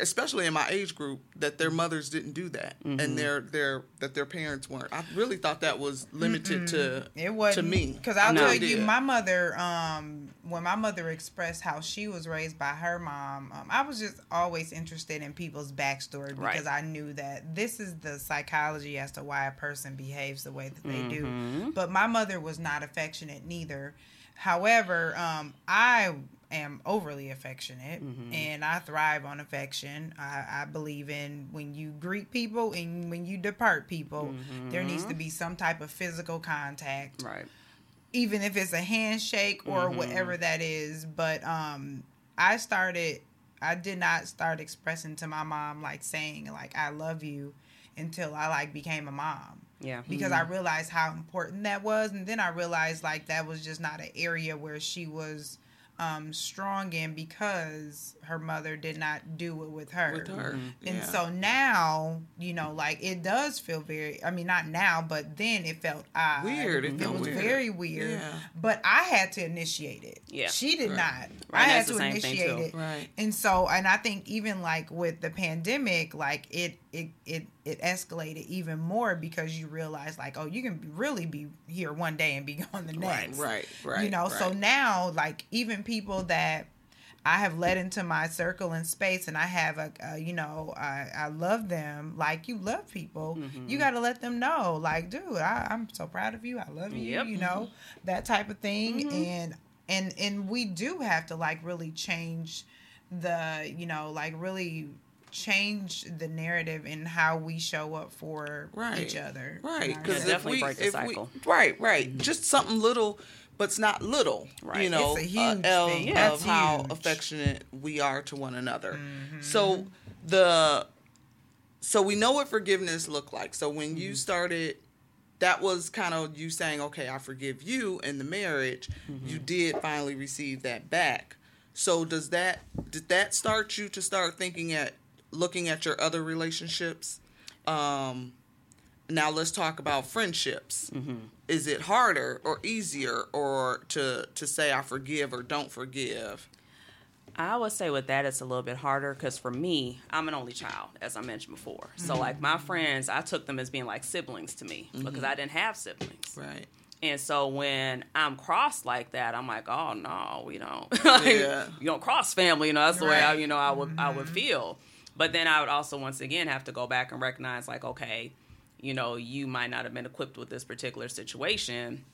S2: especially in my age group, that their mothers didn't do that,
S4: Mm-hmm.
S2: and their their that their parents weren't. I really thought that was limited to
S1: It was
S2: to me
S1: because I'll
S4: No.
S1: tell you, my mother, um, when my mother expressed how she was raised by her mom, um, I was just always interested in people's backstory
S4: Right.
S1: because I knew that this is the psychology as to why a person behaves the way that they
S4: Mm-hmm.
S1: do. But my mother was not affectionate neither. However, um, I am overly affectionate
S4: Mm-hmm.
S1: and I thrive on affection. I, I believe in when you greet people and when you depart people, there needs to be some type of physical contact
S4: Right.
S1: even if it's a handshake or
S4: Mm-hmm.
S1: whatever that is. But um, I started, I did not start expressing to my mom like saying like I love you until I like became a mom
S4: Yeah.
S1: because I realized how important that was, and then I realized like that was just not an area where she was um, strong in because her mother did not do it with her.
S2: with her.
S1: And
S2: Yeah.
S1: so now, you know, like it does feel very. I mean, not now, but then it felt odd.
S2: Weird. It
S1: It, was
S2: weird.
S1: very weird.
S2: Yeah.
S1: But I had to initiate it.
S4: Yeah.
S1: She did
S2: Right.
S1: not.
S4: Right,
S1: I had to initiate it.
S2: Right.
S1: And so, and I think even like with the pandemic, like it, it, it, it escalated even more because you realize like, oh, you can really be here one day and be gone the next.
S2: Right, right.
S1: You know, so now like even people that I have let into my circle and space, and I have a, a you know, I, I love them like you love people.
S2: Mm-hmm.
S1: You got to let them know, like, dude, I, I'm so proud of you. I love you.
S4: Yep.
S1: You know, that type of thing,
S2: Mm-hmm.
S1: and and and we do have to like really change the, you know, like really change the narrative in how we show up for
S2: Right.
S1: each other.
S2: Right, because
S4: Yeah, definitely
S2: we,
S4: break the cycle.
S2: we, right, right, just something little, but it's not little.
S4: Right.
S2: You know,
S1: It's a huge
S2: uh, of,
S1: thing.
S2: of
S1: That's
S2: how
S1: huge.
S2: affectionate we are to one another.
S1: Mm-hmm.
S2: So the, so we know what forgiveness looked like. So when
S1: Mm-hmm.
S2: you started, that was kind of you saying, "Okay, I forgive you." In the marriage,
S1: Mm-hmm.
S2: you did finally receive that back. So does that did that start you to start thinking at looking at your other relationships? Um, now let's talk about friendships. Is it harder or easier, or to to say I forgive or don't forgive?
S4: I would say with that, it's a little bit harder because for me, I'm an only child, as I mentioned before. So,
S2: Mm-hmm.
S4: like, my friends, I took them as being like siblings to me because I didn't have siblings.
S2: Right.
S4: And so when I'm crossed like that, I'm like, oh no, we don't. like,
S2: Yeah.
S4: You don't cross family. You know, that's the way I, you know, I would I would feel. But then I would also once again have to go back and recognize, like, okay, you know, you might not have been equipped with this particular situation,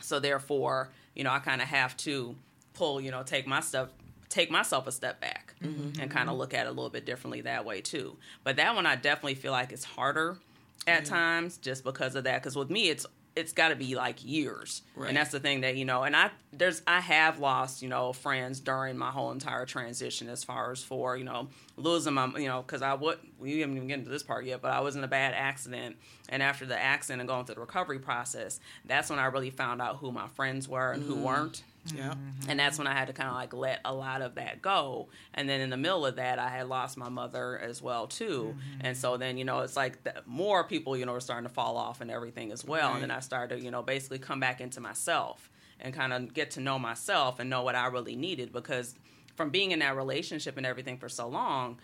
S4: so therefore, you know, I kind of have to pull, you know, take my stuff, take myself a step back, mm-hmm. Mm-hmm. and kind of look at it a little bit differently that way too. But that one, I definitely feel like it's harder at times just because of that. Because with me, it's it's got to be like years,
S2: Right.
S4: and that's the thing that you know. And I there's I have lost you know friends during my whole entire transition as far as for you know losing my you know because I would we haven't even get into this part yet, but I was in a bad accident, and after the accident and going through the recovery process, that's when I really found out who my friends were and who mm. weren't.
S2: Yeah. Mm-hmm.
S4: And that's when I had to kind of like let a lot of that go. And then in the middle of that, I had lost my mother as well too. Mm-hmm. And so then you know it's like the, more people you know are starting to fall off and everything as well. And then I started you know basically come back into myself and kind of get to know myself and know what I really needed because from being in that relationship and everything for so long,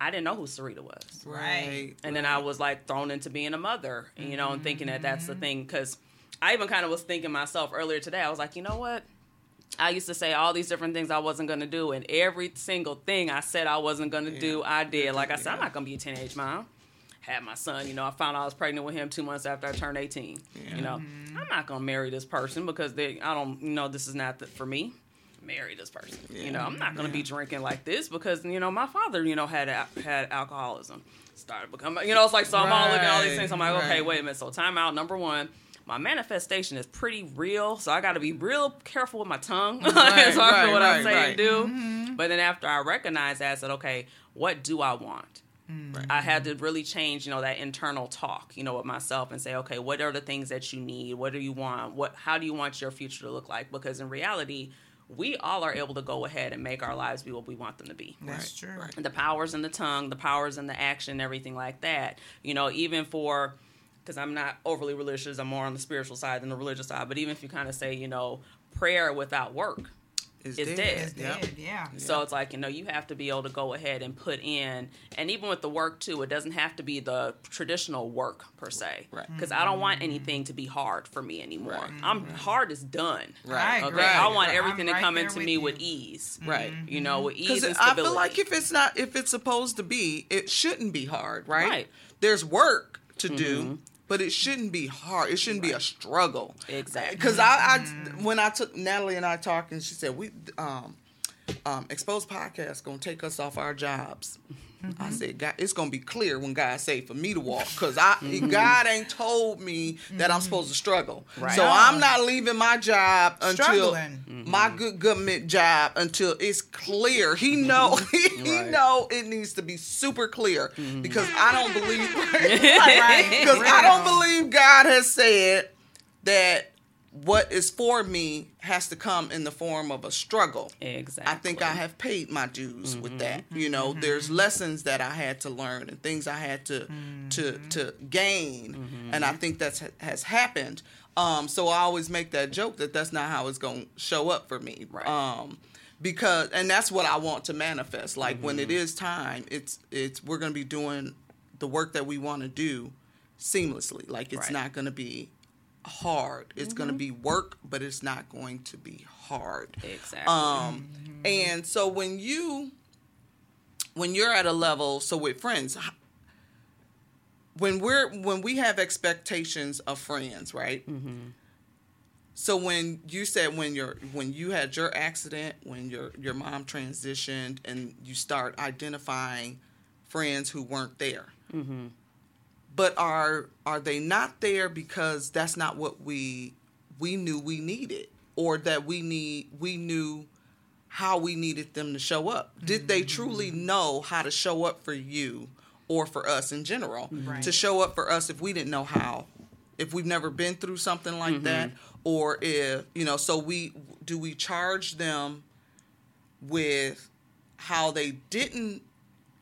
S4: I didn't know who Sarita was.
S2: Right.
S4: And then I was like thrown into being a mother, you know, and thinking that that's the mm-hmm. thing. Because I even kind of was thinking myself earlier today, I was like, you know what? I used to say all these different things I wasn't going to do, and every single thing I said I wasn't going to do, I did. Like I said, I'm not going to be a teenage mom. Had my son, you know, I found out I was pregnant with him two months after I turned 18. You know, mm-hmm. I'm not going to marry this person because they, I don't, you know, this is not the, for me. Marry this person. You know, I'm not going to be drinking like this because you know my father, you know, had had alcoholism. Started becoming, you know, it's like so I'm all looking at all these things. I'm like, okay, wait a minute. So time out. Number one, my manifestation is pretty real, so I got to be real careful with my tongue as
S2: Right,
S4: far as
S2: right,
S4: what I
S2: right,
S4: say
S2: right.
S4: and do. Mm-hmm. But then after I recognized that, I said, okay, what do I want? Mm-hmm.
S2: Right.
S4: I had to really change, you know, that internal talk, you know, with myself and say, okay, what are the things that you need? What do you want? What how do you want your future to look like? Because in reality, we all are able to go ahead and make our lives be what we want them to be
S1: That's
S2: Right,
S1: true.
S2: right.
S4: the powers in the tongue, the powers in the action, everything like that. You know, even for because I'm not overly religious, I'm more on the spiritual side than the religious side. But even if you kind of say, you know, prayer without work,
S2: Is
S4: is
S2: dead.
S4: dead.
S1: It's
S2: Yep.
S1: dead, yeah.
S4: So it's like, you know, you have to be able to go ahead and put in, and even with the work too, it doesn't have to be the traditional work per se.
S2: Right.
S4: Because I don't want anything to be hard for me anymore.
S2: Right.
S4: I'm hard is done.
S2: Right.
S4: Okay.
S1: agree.
S4: I want everything
S1: I'm
S4: to come into
S1: with
S4: me
S1: you.
S4: with ease. Mm-hmm.
S2: Right.
S4: You know, with ease
S2: Because
S4: and
S2: I feel like if it's not, if it's supposed to be, it shouldn't be hard, right?
S4: Right.
S2: There's work to do, mm-hmm. But it shouldn't be hard. It shouldn't be a struggle.
S4: Exactly.
S2: Because I, I, when I took Natalie and I talked, and she said we, um, um, exposed podcast gonna take us off our jobs. I mm-hmm. said, God, it's gonna be clear when God say for me to walk, because I mm-hmm. God ain't told me that I'm mm-hmm. supposed to struggle.
S4: Right.
S2: So I'm oh. not leaving my job until my good government job until it's clear. He know he,
S3: Right.
S2: know it needs to be super clear because I don't believe
S1: Right.
S2: because I don't believe God has said that what is for me has to come in the form of a struggle.
S4: Exactly.
S2: I think I have paid my dues
S4: Mm-hmm.
S2: with that. You know, there's lessons that I had to learn and things I had to to to gain,
S4: Mm-hmm.
S2: and I think that's has happened. Um, so I always make that joke that that's not how it's going to show up for me.
S4: Right.
S2: Um, because and that's what I want to manifest. Like when
S4: Mm-hmm.
S2: it is time, it's it's we're going to be doing the work that we want to do seamlessly. Like it's
S4: Right.
S2: not going to be hard. It's going to
S4: Mm-hmm.
S2: be work, but it's not going to be hard.
S4: Exactly.
S2: Um, and so when you when you're at a level, so with friends, when we're when we have expectations of friends, right? Mm-hmm. So when you said when your when you had your accident, when your your mom transitioned, and you start identifying friends who weren't there, but are are they not there because that's not what we we knew we needed, or that we need we knew how we needed them to show up? Did they truly mm-hmm. know how to show up for you or for us in general?
S1: Right.
S2: To show up for us if we didn't know how, if we've never been through something like mm-hmm. that, or if you know, so we do we charge them with how they didn't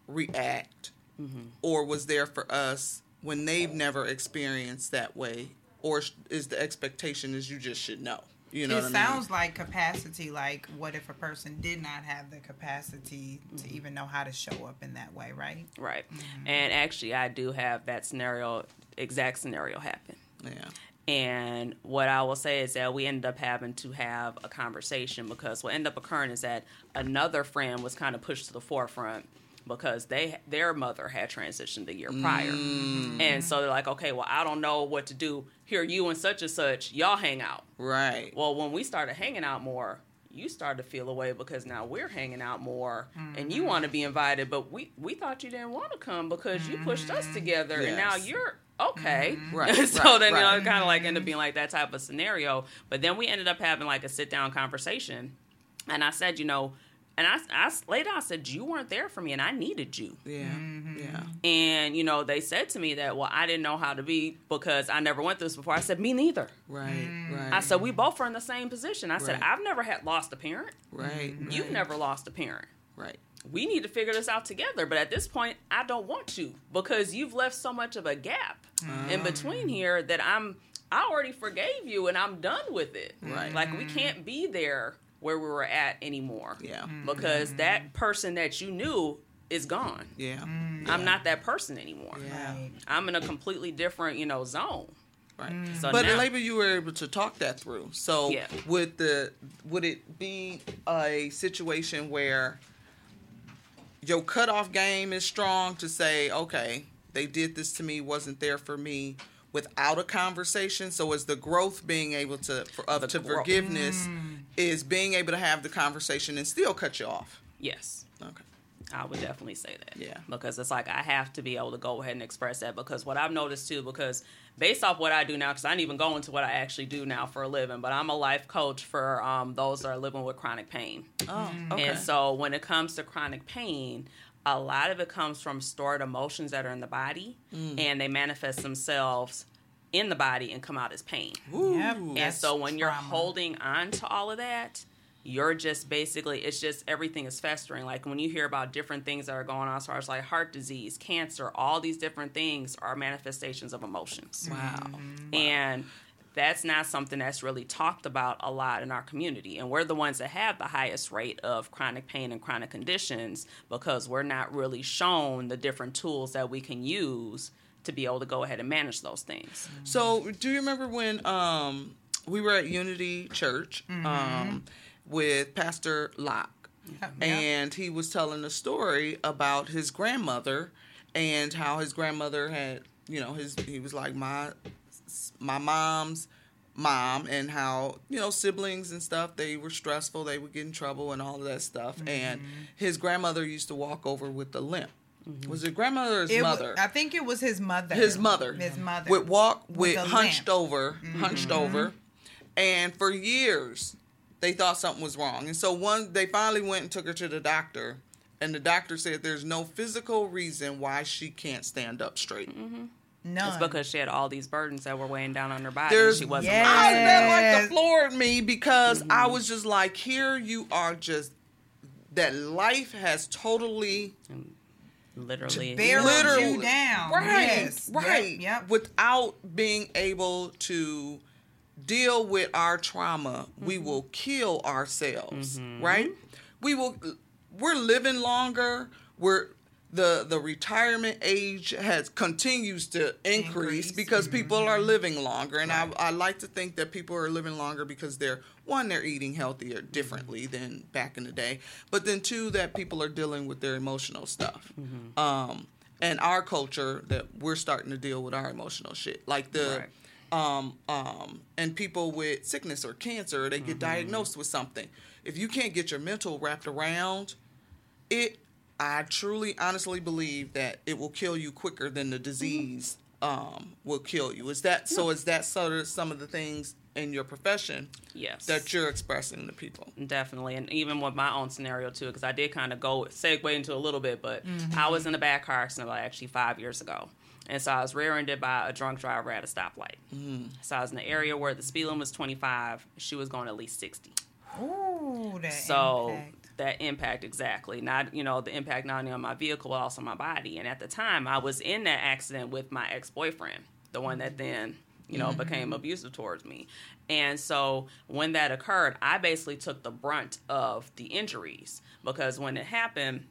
S2: react mm-hmm. or was there for us when they've never experienced that way or is the expectation is you just should know you know
S1: it
S2: what
S1: sounds like capacity. Like, what if a person did not have the capacity to mm-hmm. even know how to show up in that way, right?
S4: right. Mm-hmm. And actually, I do have that scenario, exact scenario happen.
S2: Yeah
S4: And what I will say is that we ended up having to have a conversation because what ended up occurring is that another friend was kind of pushed to the forefront because they their mother had transitioned the year prior. Mm. And so they're like, okay, well, I don't know what to do. Here, you and such and such, y'all hang out.
S2: right
S4: Well, when we started hanging out more, you started to feel away because now we're hanging out more and you mm-hmm. want to be invited, but we we thought you didn't want to come because you pushed us mm. together and now you're okay. Mm-hmm.
S2: Right,
S4: so
S2: right,
S4: then you know it kind of like ended up mm-hmm. being like that type of scenario. But then we ended up having like a sit down conversation, and I said, you know, and I I laid out I said you weren't there for me and I needed you.
S2: yeah mm-hmm. yeah
S4: And you know, they said to me that, well, I didn't know how to be because I never went through this before. I said, me neither.
S2: right mm. right
S4: I said, we both are in the same position. I said, I've never had lost a parent.
S2: right mm-hmm.
S4: You've
S2: right,
S4: never lost a parent.
S2: right
S4: We need to figure this out together. But at this point, I don't want to because you've left so much of a gap ah. in between here that I'm. I already forgave you and I'm done with it.
S2: Right.
S4: Like we can't be there where we were at anymore.
S2: yeah mm.
S4: Because mm-hmm. that person that you knew is gone.
S2: yeah mm.
S4: I'm not that person anymore.
S2: yeah
S4: I'm in a completely different, you know, zone.
S2: right mm.
S4: So
S2: but
S4: now,
S2: maybe you were able to talk that through so
S4: Yeah.
S2: would the would it be a situation where your cutoff game is strong to say, okay, they did this to me, wasn't there for me without a conversation. So is the growth being able to for, of
S4: The
S2: to
S4: growth.
S2: forgiveness is being able to have the conversation and still cut you off.
S4: yes.
S2: Okay.
S4: I would definitely say that.
S2: Yeah.
S4: Because it's like I have to be able to go ahead and express that because what I've noticed too, because based off what I do now, because I didn't even go into what I actually do now for a living, but I'm a life coach for um, those that are living with chronic pain.
S2: Oh, okay.
S4: And so when it comes to chronic pain, a lot of it comes from stored emotions that are in the body
S2: Mm.
S4: and they manifest themselves in the body and come out as pain.
S1: Yep.
S4: And so when you're
S1: trauma.
S4: holding on to all of that, you're just basically it's just everything is festering. Like when you hear about different things that are going on as far as like heart disease, cancer, all these different things are manifestations of emotions.
S2: Wow. Mm-hmm.
S4: And that's not something that's really talked about a lot in our community. And we're the ones that have the highest rate of chronic pain and chronic conditions because we're not really shown the different tools that we can use to be able to go ahead and manage those things.
S2: So, do you remember when um, we were at Unity Church um, with Pastor Locke?
S1: Yeah.
S2: and he was telling a story about his grandmother and how his grandmother had you know his he was like my my mom's mom and how you know siblings and stuff they were stressful they would get in trouble and all of that stuff and his grandmother used to walk over with a limp was it grandmother or his
S1: It wa-
S2: mother
S1: I think it was his mother.
S2: his mother
S1: His mother.
S2: would walk
S1: With
S2: with,
S1: a Mm-hmm.
S2: hunched over hunched over and for years they thought something was wrong and so one they finally went and took her to the doctor and the doctor said there's no physical reason why she can't stand up straight
S1: No,
S4: It's because she had all these burdens that were weighing down on her body.
S2: There's-
S4: and she wasn't.
S1: Yes.
S2: I, that like
S1: Yes.
S2: the floored me because
S1: Mm-hmm.
S2: I was just like, here you are just that life has totally
S4: literally.
S1: barreled
S2: literally
S1: you down.
S2: Right,
S1: Yes.
S2: Right.
S1: Yep.
S2: Without being able to deal with our trauma, we
S1: Mm-hmm.
S2: will kill ourselves. Right? We will. We're living longer. We're the the retirement age has continues to increase,
S1: Increase. Mm-hmm.
S2: because people are living longer, and I, I like to think that people are living longer because they're one they're eating healthier differently than back in the day, but then two that people are dealing with their emotional stuff. Um, and our culture that we're starting to deal with our emotional shit, like the.
S4: Right.
S2: Um, um, and people with sickness or cancer, they get diagnosed with something. If you can't get your mental wrapped around it, I truly, honestly believe that it will kill you quicker than the disease um, will kill you. Is that so? Is that sort of some of the things in your profession
S4: yes.
S2: that you're expressing to people?
S4: Definitely, and even with my own scenario too, because I did kind of go segue into a little bit, but
S2: Mm-hmm.
S4: I was in a bad car accident like actually five years ago, and so I was rear-ended by a drunk driver at a stoplight.
S2: Mm-hmm.
S4: So I was in the area where the speed limit was 25, she was going at least 60.
S1: Ooh, that
S4: So
S1: impact.
S4: That impact exactly, not you know the impact not only on my vehicle but also my body. And at the time, I was in that accident with my ex-boyfriend, the one that then you know became abusive towards me. And so when that occurred, I basically took the brunt of the injuries because when it happened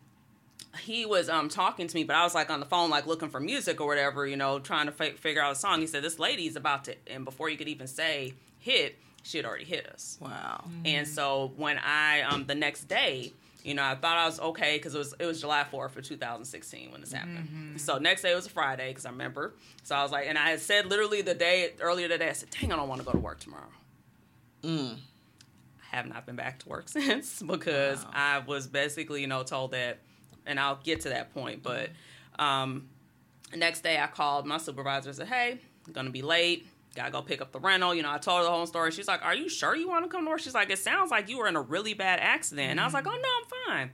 S4: he was um talking to me, but I was like on the phone, like looking for music or whatever, you know, trying to fi- figure out a song. He said, "This lady's about to," and before you could even say hit, she had already hit us.
S2: Wow.
S4: And so when I um the next day, you know, I thought I was okay because it was it was July fourth for 2016 when this happened. So next day was a Friday because I remember. So I was like, and I had said literally the day earlier today, I said, "Dang, I don't want to go to work tomorrow."
S2: Mm.
S4: I have not been back to work since because
S2: Wow.
S4: I was basically, you know, told that, and I'll get to that point. But um, next day, I called my supervisor and said, "Hey, I'm gonna be late. Gotta go pick up the rental." You know, I told her the whole story. She's like, "Are you sure you want to come to work?" She's like, "It sounds like you were in a really bad accident." And I was like, "Oh no, I'm fine."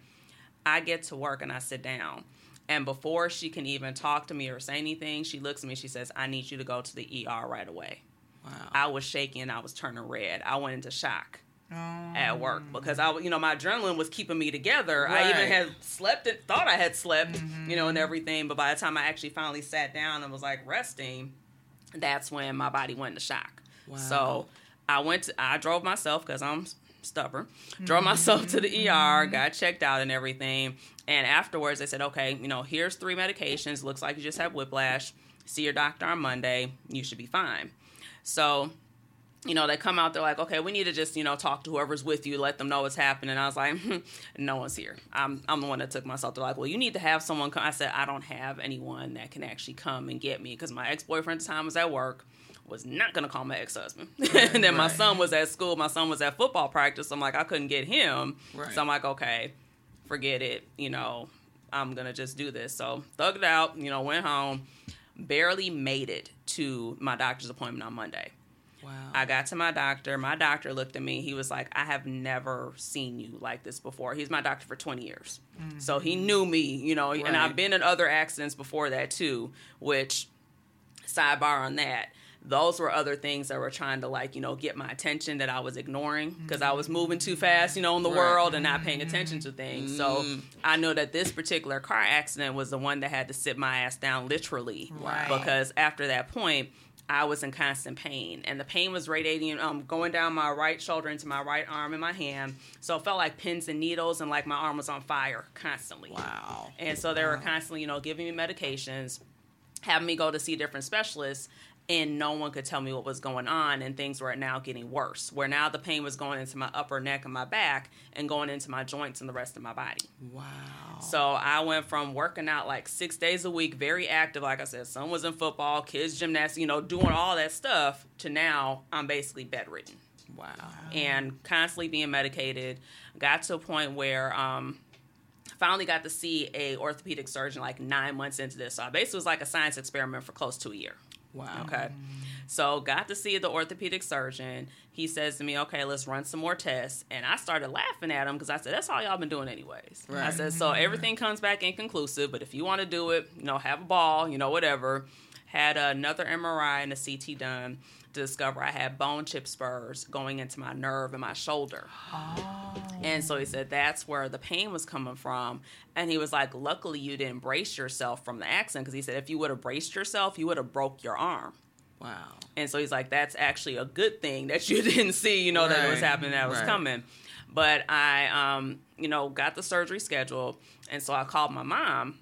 S4: I get to work and I sit down. And before she can even talk to me or say anything, she looks at me. She says, "I need you to go to the ER right away."
S2: Wow.
S4: I was shaking. I was turning red. I went into shock
S1: Oh.
S4: at work because I, you know, my adrenaline was keeping me together. I even had slept, and thought I had slept, you know, and everything. But by the time I actually finally sat down and was like resting, that's when my body went into shock.
S2: Wow.
S4: So I went. To, I drove myself because I'm stubborn. Drove myself to the ER, got checked out and everything. And afterwards, they said, okay, you know, here's three medications. Looks like you just have whiplash. See your doctor on Monday. You should be fine. So you know, they come out, they're like, okay, we need to just, you know, talk to whoever's with you, let them know what's happening. I was like, no one's here. I'm, I'm the one that took myself. They're like, well, you need to have someone come. I said, I don't have anyone that can actually come and get me because my ex boyfriend at the time was at work, was not going to call my ex husband. and then my son was at school, my son was at football practice. I'm like, I couldn't get him.
S2: Right.
S4: So I'm like, okay, forget it. You know, I'm going to just do this. So thugged out, you know, went home, barely made it to my doctor's appointment on Monday.
S2: Wow.
S4: I got to my doctor. My doctor looked at me. He was like, I have never seen you like this before. He's my doctor for 20 years. So he mm-hmm. knew me, you know, and I've been in other accidents before that too, which, sidebar on that, those were other things that were trying to, like, you know, get my attention that I was ignoring because I was mm-hmm. moving too fast, you know, in the
S2: Right.
S4: world and not mm-hmm. paying attention to things. So. I know that this particular car accident was the one that had to sit my ass down literally
S1: Right.
S4: because after that point, I was in constant pain, and the pain was radiating, um, going down my right shoulder into my right arm and my hand. So it felt like pins and needles, and like my arm was on fire constantly.
S2: Wow.
S4: And so they were constantly, you know, giving me medications, having me go to see different specialists, and no one could tell me what was going on. And things were now getting worse, where now the pain was going into my upper neck and my back, and going into my joints and the rest of my body.
S2: Wow.
S4: So I went from working out like six days a week, very active. Like I said, son was in football, kids gymnastics, you know, doing all that stuff. To now, I'm basically bedridden
S2: Wow.
S4: and constantly being medicated. Got to a point where um, finally got to see a orthopedic surgeon like nine months into this. So I basically was like a science experiment for close to a year.
S2: Wow.
S4: Okay. So got to see the orthopedic surgeon. He says to me, "Okay, let's run some more tests." And I started laughing at him because I said, "That's all y'all been doing anyways." I said, "So everything comes back inconclusive, but if you want to do it, you know, have a ball, you know, whatever." Had another MRI and a CT done to discover I had bone chip spurs going into my nerve in my shoulder. And so he said that's where the pain was coming from. And he was like, luckily you didn't brace yourself from the accident because he said if you would have braced yourself, you would have broke your arm.
S2: Wow.
S4: And so he's like, that's actually a good thing that you didn't see, you know, that it was happening, that it was
S2: right.
S4: coming. But I, um, you know, got the surgery scheduled. And so I called my mom.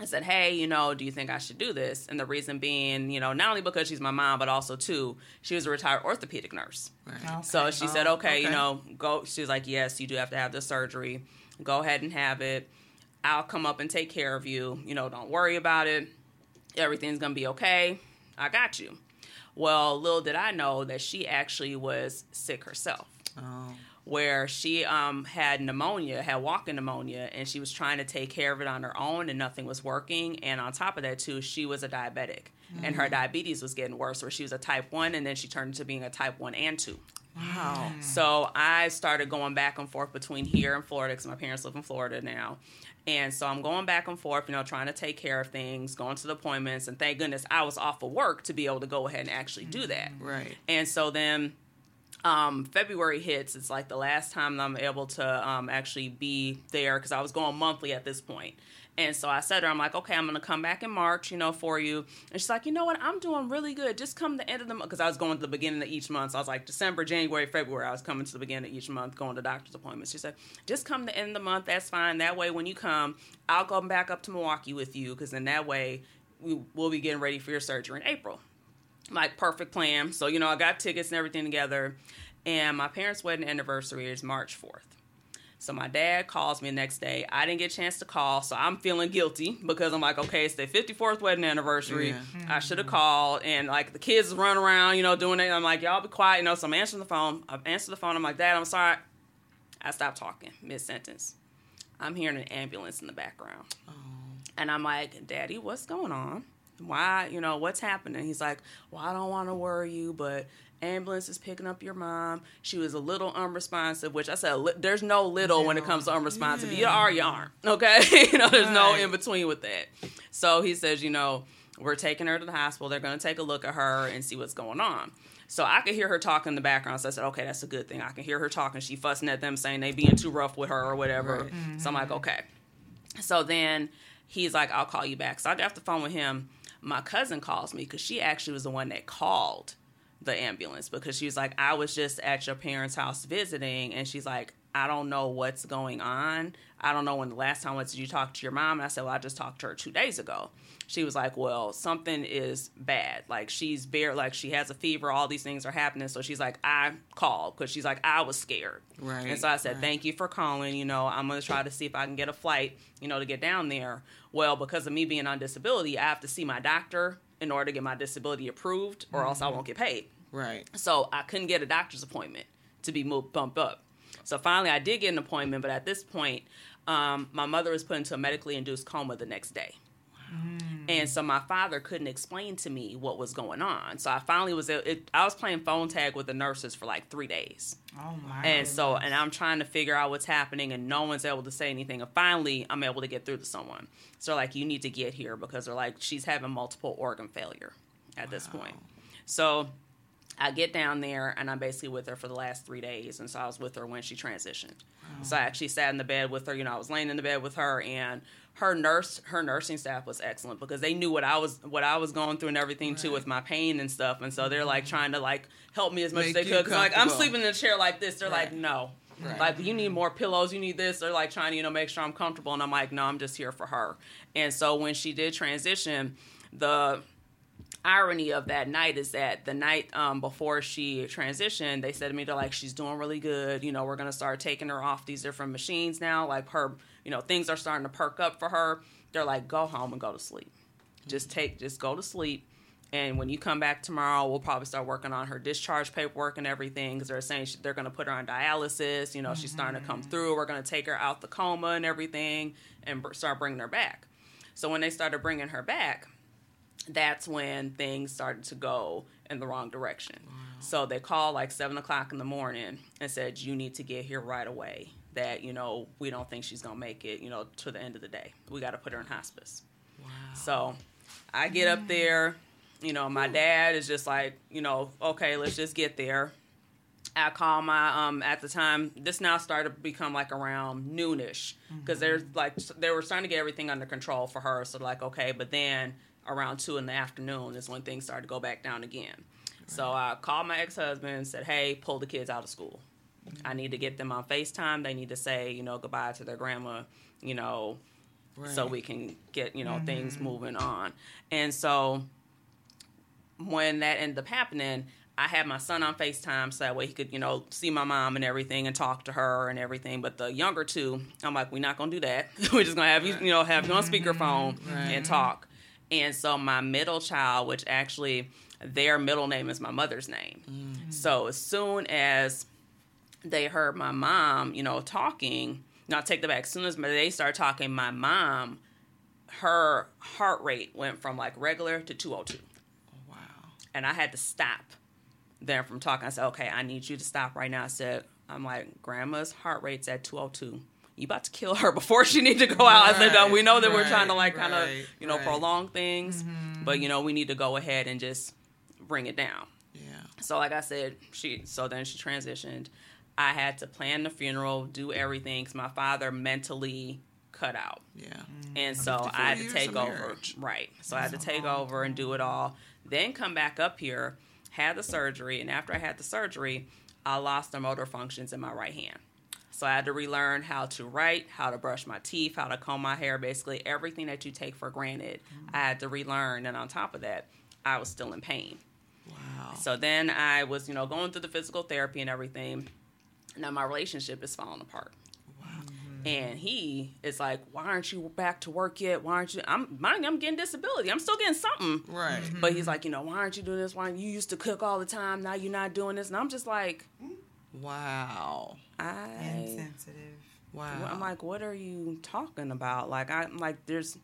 S4: I said, hey, you know, do you think I should do this? And the reason being, you know, not only because she's my mom, but also, too, she was a retired orthopedic nurse.
S2: Right.
S4: So she said,
S2: Oh,
S4: okay, you know, go. She was like, yes, you do have to have the surgery. Go ahead and have it. I'll come up and take care of you. You know, don't worry about it. Everything's going to be okay. I got you. Well, little did I know that she actually was sick herself
S2: Oh.
S4: Where she um, had pneumonia, had walking pneumonia, and she was trying to take care of it on her own, and nothing was working. And on top of that, too, she was a diabetic, and her mm. diabetes was getting worse. Where she was a type one, and then she turned into being a type one and two.
S2: Wow. Mm.
S4: So I started going back and forth between here and Florida because my parents live in Florida now. And so I'm going back and forth, you know, trying to take care of things, going to the appointments, and thank goodness I was off of work to be able to go ahead and actually do that. Mm.
S2: Right.
S4: And so then um, February hits. It's like the last time I'm able to um, actually be there because I was going monthly at this point. And so I said to her, I'm like, okay, I'm to come back in March, you know, for you. And she's like, you know what? I'm doing really good. Just come the end of the month. Because I was going to the beginning of each month. So I was like, December, January, February. I was coming to the beginning of each month, going to doctor's appointments. She said, just come the end of the month. That's fine. That way, when you come, I'll go back up to Milwaukee with you. Because then that way, we, we'll be getting ready for your surgery in April like perfect plan. So you know, I got tickets and everything together, and my parents' wedding anniversary is March fourth. So my dad calls me the next day. I didn't get a chance to call, so I'm feeling guilty because I'm like, okay, it's their 54th wedding anniversary.
S2: Yeah.
S4: I should have called, and like the kids run around, you know, doing it. I'm like, y'all be quiet, you know. So I'm answering the phone. I answer the phone. I'm like, Dad, I'm sorry. I stopped talking mid sentence. I'm hearing an ambulance in the background. Oh. And I'm like, Daddy, what's going on? Why, you know, what's happening? He's like, Well, I don't want to worry you, but ambulance is picking up your mom. She was a little unresponsive, which I said, there's no little when it comes to unresponsive. You are, you aren't. Okay? you know, there's no in between with that. So he says, you know, we're taking her to the hospital. They're going to take a look at her and see what's going on. So I could hear her talking in the background. So I said, okay, that's a good thing. I can hear her talking. She fussing at them, saying they being too rough with her or whatever.
S2: Right.
S4: So I'm like, mm-hmm. okay. So then he's like, I'll call you back. So I got off the phone with him. My cousin calls me because she actually was the one that called the ambulance because she was like, I was just at your parents' house visiting. And she's like, I don't know what's going on. I don't know when the last time was did you talk to your mom? And I said, Well, I just talked to her two days ago. She was like, Well, something is bad. Like she's bare, like she has a fever. All these things are happening. So she's like, I called because she's like, I was scared.
S2: Right,
S4: And so I said,
S2: right.
S4: Thank you for calling. You know, I'm gonna try to see if I can get a flight. You know, to get down there. Well, because of me being on disability, I have to see my doctor in order to get my disability approved, or else I won't get paid.
S2: Right.
S4: So I couldn't get a doctor's appointment to be moved bumped up. So finally, I did get an appointment, but at this point, um, my mother was put into a medically induced coma the next day. Mm. And so my father couldn't explain to me what was going on. So I finally was it, I was playing phone tag with the nurses for like three days.
S1: Oh my.
S4: And so, and I'm trying to figure out what's happening, and no one's able to say anything. And finally, I'm able to get through to someone. So, like, you need to get here because they're like, she's having multiple organ failure at this point. So, I get down there, and I'm basically with her for the last three days. And so, I was with her when she transitioned. So, I actually sat in the bed with her. You know, I was laying in the bed with her, and her nurse her nursing staff was excellent because they knew what I was what I was going through and everything too with my pain and stuff. And so they're like trying to like help me as much
S2: Make
S4: as they could. 'Cause, like I'm sleeping in a chair like this. They're
S2: Right.
S4: like no.
S2: Right.
S4: like you need more pillows. You need this. They're like trying to you know make sure I'm comfortable. And I'm like no I'm just here for her. And so when she did transition the irony of that night is that the night um, before she transitioned, they said to me, they're like, she's doing really good. You know, we're going to start taking her off these different machines now. Like her, you know, things are starting to perk up for her. They're like, go home and go to sleep. Just mm-hmm. take, just go to sleep. And when you come back tomorrow, we'll probably start working on her discharge paperwork and everything because they're saying she, they're going to put her on dialysis. You know, she's starting to come mm-hmm. through. We're going to take her out the coma and everything and br- start bringing her back. So when they started bringing her back, that's when things started to go in the wrong direction. So they called like seven o'clock in the morning and said, You need to get here right away. That, you know, we don't think she's gonna make it, you know, to the end of the day. We gotta put her in hospice.
S2: Wow.
S4: So I get up there, you know, my dad is just like, you know, okay, let's just get there. I call my um at the time this now started to become like around noonish because there's like they were starting to get everything under control for her so like okay but then around two in the afternoon is when things started to go back down again so I called my ex husband and said hey pull the kids out of school I need to get them on Facetime. They need to say you know goodbye to their grandma you know so we can get you know things mm-hmm. moving on. And so when that ended up happening i had my son on facetime so that way he could you know see my mom and everything and talk to her and everything. But the younger two i'm like we're not gonna do that. We're just gonna have you you know have you on speakerphone mm-hmm.
S2: Right.
S4: and talk. And so my middle child which actually their middle name is my mother's name. Mm-hmm. So as soon as they heard my mom, you know, talking. Now take the back. As soon as they started talking, my mom, her heart rate went from like regular to 202.
S2: Wow.
S4: And I had to stop them from talking. I said, okay, I need you to stop right now. I said, I'm like, grandma's heart rate's at 202. You about to kill her before she need to go out. I said, no, we know that we're trying to like kind of,
S2: right,
S4: you know,
S2: right.
S4: prolong things, mm-hmm. but you know, we need to go ahead and just bring it down.
S2: Yeah.
S4: So like I said, she so then she transitioned. I had to plan the funeral, do everything 'cause my father mentally cut out.
S2: Yeah.
S4: And so I had to take over.
S2: marriage.
S4: Right. So I had to take over and do it all. Then come back up here, had the surgery, and after I had the surgery, I lost the motor functions in my right hand. So I had to relearn how to write, how to brush my teeth, how to comb my hair, basically everything that you take for granted. I had to relearn and on top of that, I was still in pain.
S2: Wow.
S4: So then I was, you know, going through the physical therapy and everything. Now my relationship is falling apart. And he is like, "Why aren't you back to work yet? Why aren't you?" I'm mind you, I'm getting disability. I'm still getting something.
S2: Right. Mm-hmm.
S4: But he's like, you know, why aren't you doing this? Why you used to cook all the time? Now you're not doing this. And I'm just like,
S2: Wow.
S4: I.
S1: Insensitive.
S2: Wow.
S4: I'm like, what are you talking about? Like, I'm like, there's.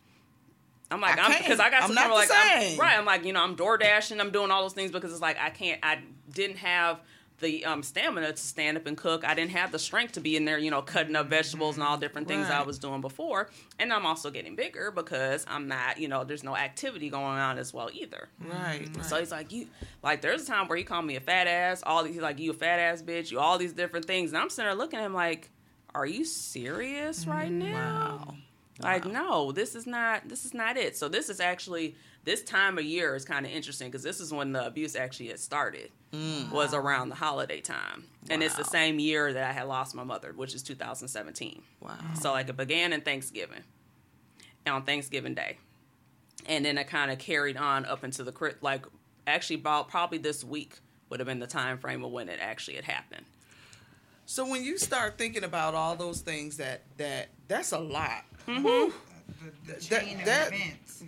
S4: I'm like,
S2: I
S4: I'm
S2: can't.
S4: because I got
S2: I'm not
S4: the point where,
S2: the
S4: like, I'm- right. I'm like, you know, I'm door dashing. I'm doing all those things because it's like I can't. I didn't have the um, stamina to stand up and cook. I didn't have the strength to be in there, you know, cutting up vegetables and all different things I was doing before. And I'm also getting bigger because I'm not, you know, there's no activity going on as well either.
S2: Right. right.
S4: So he's like, you like there's a time where he called me a fat ass, all these he's like, you a fat ass bitch, you all these different things. And I'm sitting there looking at him like, Are you serious right now?
S2: wow.
S4: Like, no, this is not this is not it. So this is actually this time of year is kind of interesting because this is when the abuse actually had started. Mm-hmm. Was around the holiday time. And it's the same year that I had lost my mother, which is 2017.
S2: Wow.
S4: So like it began in Thanksgiving, on Thanksgiving Day, and then it kind of carried on up into the crit. Like actually, about probably this week would have been the time frame of when it actually had happened.
S2: So when you start thinking about all those things that that that's a lot. Mm-hmm.
S1: The, the
S2: That-
S1: chain of
S2: that-
S1: events.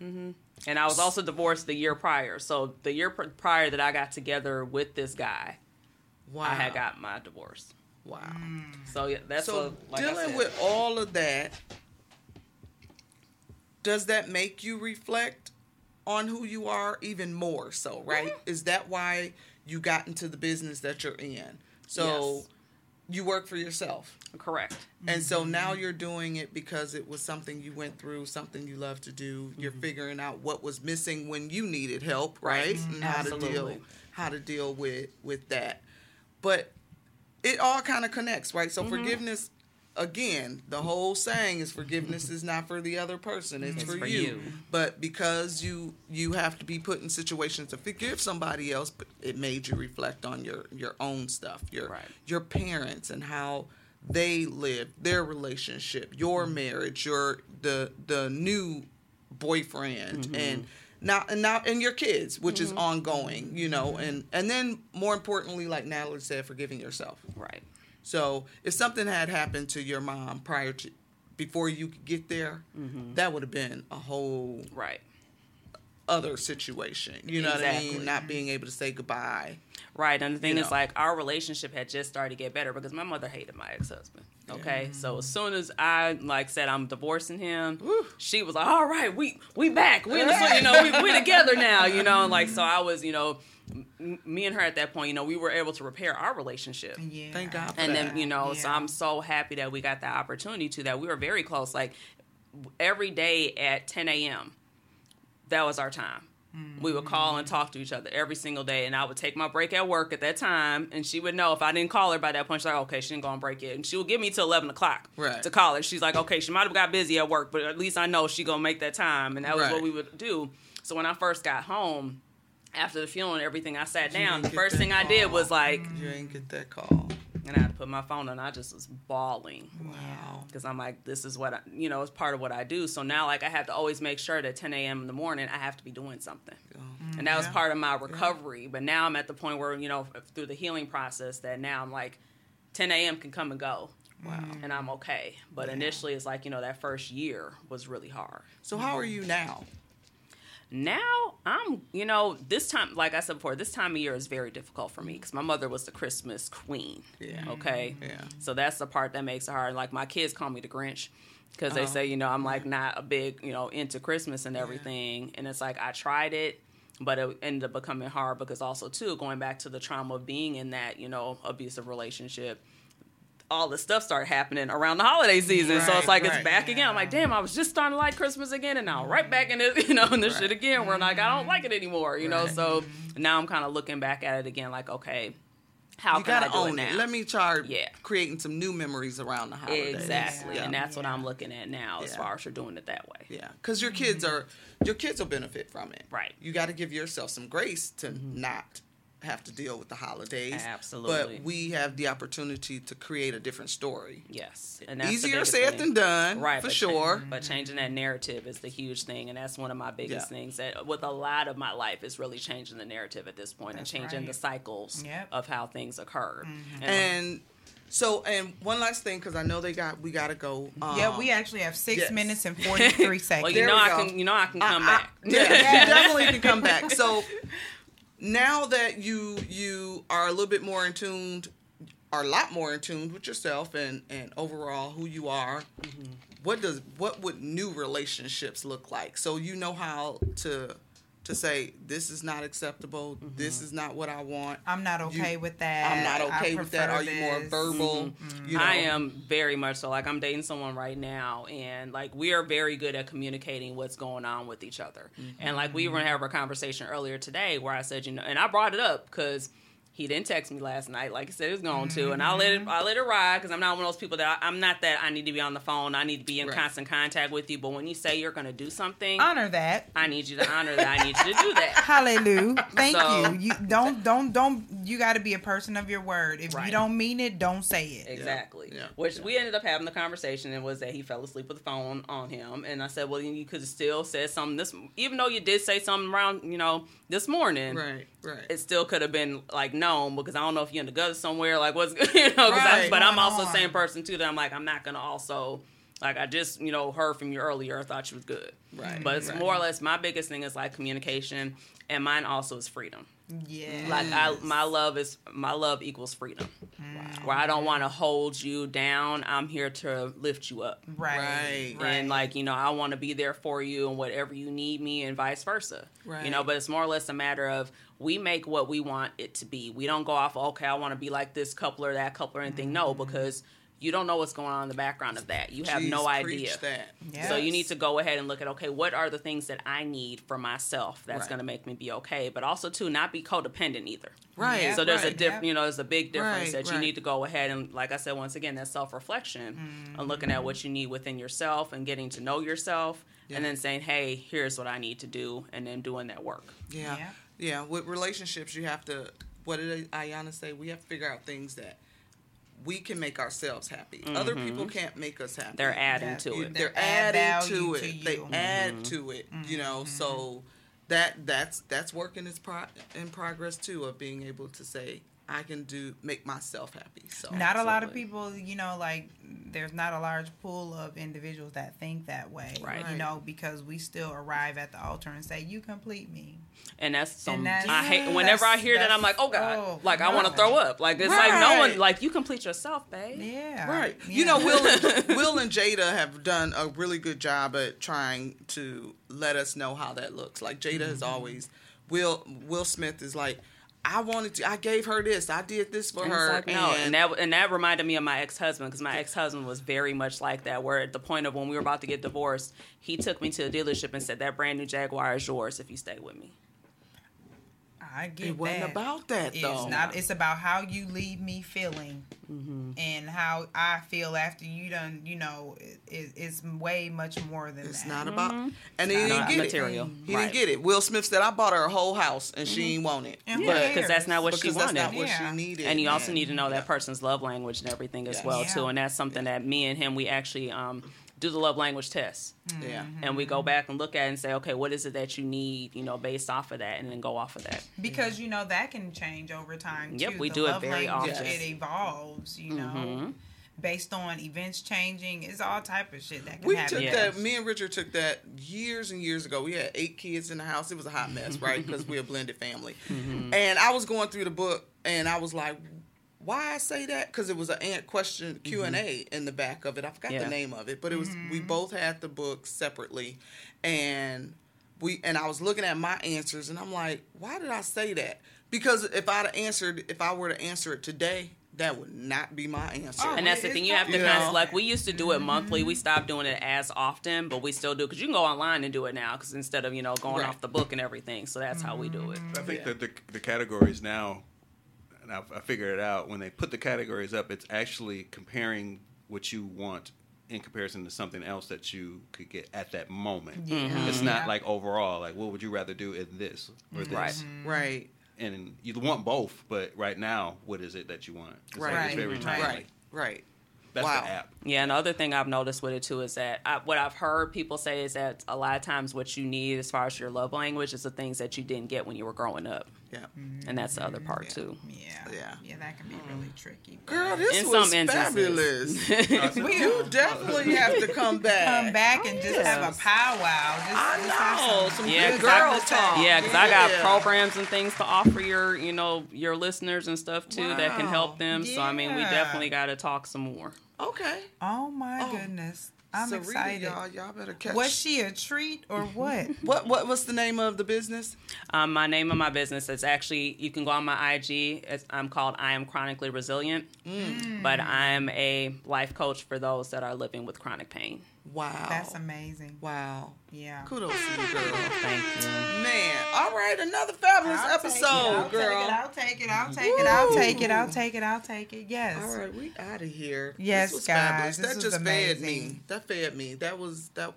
S1: Mm-hmm.
S2: Right.
S4: And I was also divorced the year prior. So the year pr- prior that I got together with this guy,
S2: Wow.
S4: I had got my divorce.
S2: Wow.
S4: So yeah, that's
S2: so
S4: what, like I
S2: dealing
S4: said.
S2: with all of that, does that make you reflect on who you are even more? So, right?
S4: Mm-hmm.
S2: Is that why you got into the business that you're in? So
S4: Yes.
S2: You work for yourself.
S4: correct.
S2: And so mm-hmm. now you're doing it because it was something you went through, something you love to do. You're mm-hmm. figuring out what was missing when you needed help, right?
S4: Right.
S2: And how to deal how to deal with with that. But it all kind of connects, right? So
S4: Mm-hmm.
S2: forgiveness again, the whole saying is forgiveness is not for the other person; it's,
S4: It's
S2: for,
S4: for
S2: you.
S4: you.
S2: But because you you have to be put in situations to forgive somebody else, but it made you reflect on your your own stuff, your
S4: Right.
S2: your parents and how they lived their relationship, your mm-hmm. marriage, your the the new boyfriend, mm-hmm. and now and now and your kids, which is mm-hmm. ongoing, you know, and and then more importantly, like Natalie said, forgiving yourself.
S4: Right.
S2: So if something had happened to your mom prior to before you could get there, mm-hmm. that would have been a whole
S4: Right.
S2: Other situation. You know what I mean? Not being able to say goodbye.
S4: Right. And the thing
S2: You
S4: is,
S2: know.
S4: like, our relationship had just started to get better because my mother hated my ex husband. Okay. So as soon as I, like, said I'm divorcing him, she was like, all right, we we back. We, in the, you know, we, we together now, you know? And, Like, so I was, you know, m- me and her at that point, you know, we were able to repair our relationship.
S1: Yeah.
S2: Thank God for
S4: and
S2: that.
S4: then you know so i'm so happy that we got the opportunity to that we were very close like every day at 10 a.m that was our time. We would call and mm. talk to each other every single day and i would take my break at work at that time and she would know if i didn't call her by that point she's like okay she didn't go on break yet. And she would give me till 11 o'clock
S2: Right.
S4: to call her. She's like okay she might have got busy at work but at least i know she gonna make that time and that was
S2: Right.
S4: what we would do. So when i first got home after the funeral and everything i sat down. the first thing i did was like
S2: You ain't get that call.
S4: And I had to put my phone on. I just was bawling
S2: Wow.
S4: because I'm like, this is what I, you know, it's part of what I do. So now, like, I have to always make sure that 10 a.m. in the morning, I have to be doing something, and that was
S2: Yeah.
S4: part of my recovery. But now I'm at the point where, you know, through the healing process, that now I'm like, 10 a.m. can come and go,
S2: Wow.
S4: and I'm okay. But initially, it's like, you know, that first year was really hard.
S2: So how are you now?
S4: Now I'm, you know, this time, like I said before, this time of year is very difficult for me because my mother was the Christmas queen.
S2: Yeah.
S4: Okay.
S2: Yeah.
S4: So that's the part that makes it hard. Like my kids call me the Grinch because they
S2: Oh.
S4: say, you know, I'm like not a big, you know, into Christmas and everything. And it's like I tried it, but it ended up becoming hard because also too going back to the trauma of being in that, you know, abusive relationship. All the stuff started happening around the holiday season, so it's like
S2: right.
S4: it's back again. I'm like, damn, I was just starting to like Christmas again, and now right back in it, you know, in this
S2: Right.
S4: shit again. Where like I don't like it anymore, you know. So now I'm kind of looking back at it again, like, okay, how
S2: you
S4: can
S2: gotta
S4: I do
S2: own
S4: it
S2: it.
S4: now?
S2: Let me start
S4: Yeah.
S2: creating some new memories around the holidays.
S4: Exactly,
S2: Yeah.
S4: and that's what I'm looking at now as far as you're doing it that way.
S2: Yeah, because your kids mm-hmm. are your kids will benefit from it.
S4: Right.
S2: You got to give yourself some grace to mm-hmm. not have to deal with the holidays.
S4: Absolutely.
S2: But we have the opportunity to create a different story.
S4: Yes, and that's
S2: Easier said
S4: thing.
S2: than done,
S4: right?
S2: For
S4: but
S2: sure.
S4: cha- but changing that narrative is the huge thing, and that's one of my biggest
S2: Yeah.
S4: things. That with a lot of my life is really changing the narrative at this point
S1: That's
S4: and changing
S1: right.
S4: the cycles
S1: Yep.
S4: of how things occur. And,
S2: And so, and one last thing, because I know they got we got to go. Um,
S1: Yeah, we actually have six
S2: yes.
S1: minutes and forty three seconds.
S4: well, you
S2: There
S4: know
S2: we
S4: I
S2: go.
S4: can, you know I can come
S2: I-
S4: back.
S2: yeah, you definitely can come back. So now that you you are a little bit more in tuned, are a lot more in tune with yourself and and overall who you are. Mm-hmm. What does what would new relationships look like? So you know how to to say this is not acceptable. This mm-hmm. is not what I want.
S1: I'm not okay
S2: You-
S1: with that.
S2: I'm not
S1: I
S2: okay with that.
S1: prefer
S2: Are you more
S1: this.
S2: verbal? Mm-hmm. You know,
S4: I am very much so. Like I'm dating someone right now, and like we are very good at communicating what's going on with each other. And like we were mm-hmm. gonna have a conversation earlier today where I said, you know, and I brought it up because he didn't text me last night, like he said he was going to, and I let it, mm-hmm. I let it ride because I'm not one of those people that I, I'm not that I need to be on the phone. I need to be in
S2: Right.
S4: constant contact with you. But when you say you're gonna do something,
S1: Honor that.
S4: I need you to honor that. I need you to do that.
S1: Hallelujah. Thank
S4: So-
S1: you. You don't don't don't you got to be a person of your word. If
S4: Right.
S1: you don't mean it, don't say it.
S4: Exactly.
S2: Yeah.
S4: Which we ended up having the conversation and was that he fell asleep with the phone on him, and I said, well, you could have still said something this, even though you did say something around, you know, this morning.
S2: right, right.
S4: It still could have been like known because I don't know if you're in the gutter somewhere, like what's you know.
S2: Right.
S4: but I'm also the same person too that I'm like I'm not gonna also like I just you know heard from you earlier. I thought you was good,
S2: Right,
S4: But it's
S2: right.
S4: more or less my biggest thing is like communication, and mine also is freedom.
S1: Yeah.
S4: Like I, my love is my love equals freedom. Mm. Where I don't want to hold you down. I'm here to lift you up.
S1: right.
S2: Right.
S4: And like you know, I want to be there for you and whatever you need me, and vice versa.
S2: Right.
S4: You know, but it's more or less a matter of we make what we want it to be. We don't go off. Okay, I want to be like this couple or that couple or anything. No, mm. because you don't know what's going on in the background of that. You have no
S2: Jeez, preach
S4: idea.
S2: That.
S4: So you need to go ahead and look at okay, what are the things that I need for myself that's
S2: Right.
S4: going to make me be okay, but also to not be codependent either.
S2: Right.
S1: Yeah.
S4: So there's a
S2: right.
S4: diff, you know, there's a big difference
S2: Right,
S4: that you need to go ahead and, like I said, once again, that self reflection and mm-hmm. looking at what you need within yourself and getting to know yourself,
S2: Yeah.
S4: and then saying, hey, here's what I need to do, and then doing that work.
S2: Yeah.
S1: Yeah.
S2: yeah. With relationships, you have to, what did Ayana say? We have to figure out things that we can make ourselves happy. Other people can't make us happy.
S4: Mm-hmm. They're adding
S1: That's-
S4: to it.
S2: they're
S1: They add
S2: adding to it.
S1: to
S2: they
S1: you.
S2: add to it. You know, so that that's that's work in its pro- in progress too of being able to say I can do make myself happy. So
S1: Not a lot of people, you know, like there's not a large pool of individuals that think that way.
S4: Right.
S1: You know, because we still arrive at the altar and say, "You complete me."
S4: And that's some.
S1: And that's-
S4: I hate whenever I hear that. I'm like, oh god,
S1: Oh,
S4: like I want to throw up. Like it's like no one like you complete yourself, babe.
S1: Yeah.
S2: Right.
S1: Yeah.
S2: You know, Will and, Will and Jada have done a really good job at trying to let us know how that looks. Like Jada has
S1: Mm-hmm.
S2: always Will Will Smith is like, I wanted to I gave her this, I did this for
S4: And
S2: her.
S4: like, no, and that and that reminded me of my ex husband because my ex husband was very much like that. Where at the point of when we were about to get divorced, he took me to a dealership and said, "That brand new Jaguar is yours if you stay with me."
S1: I get
S2: it wasn't
S1: that.
S2: about that
S1: It's
S2: though.
S1: not. It's about how you leave me feeling,
S4: Mm-hmm.
S1: and how I feel after you done. You know, it, it, it's way much more than
S2: It's
S1: that.
S2: not about, and he
S1: not
S2: didn't
S4: about
S2: get
S4: material.
S2: it. He
S4: Right.
S2: didn't get it. Will Smith said, "I bought her a whole house, and she ain't want it."
S1: And who
S2: but?
S4: Because that's not what
S2: because
S4: she
S2: that's
S4: wanted.
S2: not what
S1: Yeah.
S2: she needed.
S4: and you also
S2: man.
S4: need to know
S2: Yeah.
S4: that person's love language and everything as
S2: Yes.
S4: well
S1: Yeah.
S4: too. And that's something that me and him we actually um, do the love language test,
S2: Yeah.
S4: and we go back and look at it and say, okay, what is it that you need, you know, based off of that, and then go off of that.
S1: because you know that can change over time.
S4: Yep,
S1: too.
S4: we
S1: The
S4: do it very
S1: language,
S2: often.
S1: It evolves. You know.
S4: Mhm.
S1: Based on events changing, it's all type of shit that can
S2: We
S1: happen.
S2: took
S4: Yes.
S2: that. Me and Richard took that years and years ago. We had eight kids in the house. It was a hot mess, right? Because we're a blended family.
S4: Mm-hmm.
S2: And I was going through the book, and I was like, "Why I say that?" Because it was an ant question mm-hmm. Q and A in the back of it. I forgot
S4: Yeah.
S2: the name of it, but it was we mm-hmm. both had the book separately, and we and I was looking at my answers, and I'm like, "Why did I say that?" Because if I'd answered, if I were to answer it today, that would not be my answer.
S1: Oh,
S4: And that's the thing. You have to
S2: totally
S4: kind of like we used to do it monthly. We mm-hmm. stopped doing it as often, but we still do because you can go online and do it now. Because instead of you know going
S2: Right.
S4: off the book and everything, so that's how we do it.
S3: I think
S2: Yeah.
S3: that the, the categories now, and I, I figured it out, when they put the categories up, it's actually comparing what you want in comparison to something else that you could get at that moment.
S1: Yeah. Mm-hmm.
S3: It's not
S1: Yeah.
S3: like overall, like, what would you rather do in this or mm-hmm. this?
S4: Right. Mm-hmm.
S2: Right.
S3: And you want both, but right now, what is it that you want? It's like
S2: Right.
S3: it's very
S1: Right.
S3: timely.
S2: Right. Right.
S3: That's
S2: Wow.
S3: the app.
S4: Yeah, and the other thing I've noticed with it too is that I, what I've heard people say is that a lot of times what you need as far as your love language is the things that you didn't get when you were growing up,
S2: Yeah.
S4: and that's the other mm-hmm. part
S2: Yeah.
S4: too.
S1: Yeah.
S2: Yeah.
S1: Yeah, that can be mm-hmm. really tricky.
S2: Girl, this
S4: In
S2: was
S4: some
S2: fabulous.
S1: We
S2: you definitely have to come back.
S1: come back and oh, just have a powwow. Just,
S2: I
S1: just
S2: know
S1: some-
S2: some
S4: Yeah,
S2: good
S4: 'cause
S2: girl talk.
S4: Yeah, because I got programs and things to offer your, you know, your listeners and stuff too that can help them. So I mean, we definitely got to talk some more.
S2: Okay.
S1: Oh my
S2: Oh.
S1: goodness. I'm
S2: Sarita,
S1: excited.
S2: y'all. Y'all better catch.
S1: Was she a treat or what?
S2: what? What? What's the name of the business?
S4: Um, my name of my business is actually you can go on my IG. It's, I'm called I am chronically resilient,
S2: Mm.
S4: but I'm a life coach for those that are living with chronic pain.
S2: Wow.
S1: That's amazing.
S2: Wow.
S1: Yeah.
S2: Kudos to you, girl.
S4: Thank you.
S2: Man. All right. Another fabulous
S1: I'll take it,
S2: episode,
S1: I'll
S2: girl.
S1: Take it, I'll take it. I'll take it. I'll take it. I'll take it. I'll take it. Yes.
S2: All right, we out of here.
S1: Yes,
S2: this was
S1: guys,
S2: fabulous.
S1: this
S2: that
S1: was
S2: just fed me.
S1: amazing.
S2: That fed me. That was that.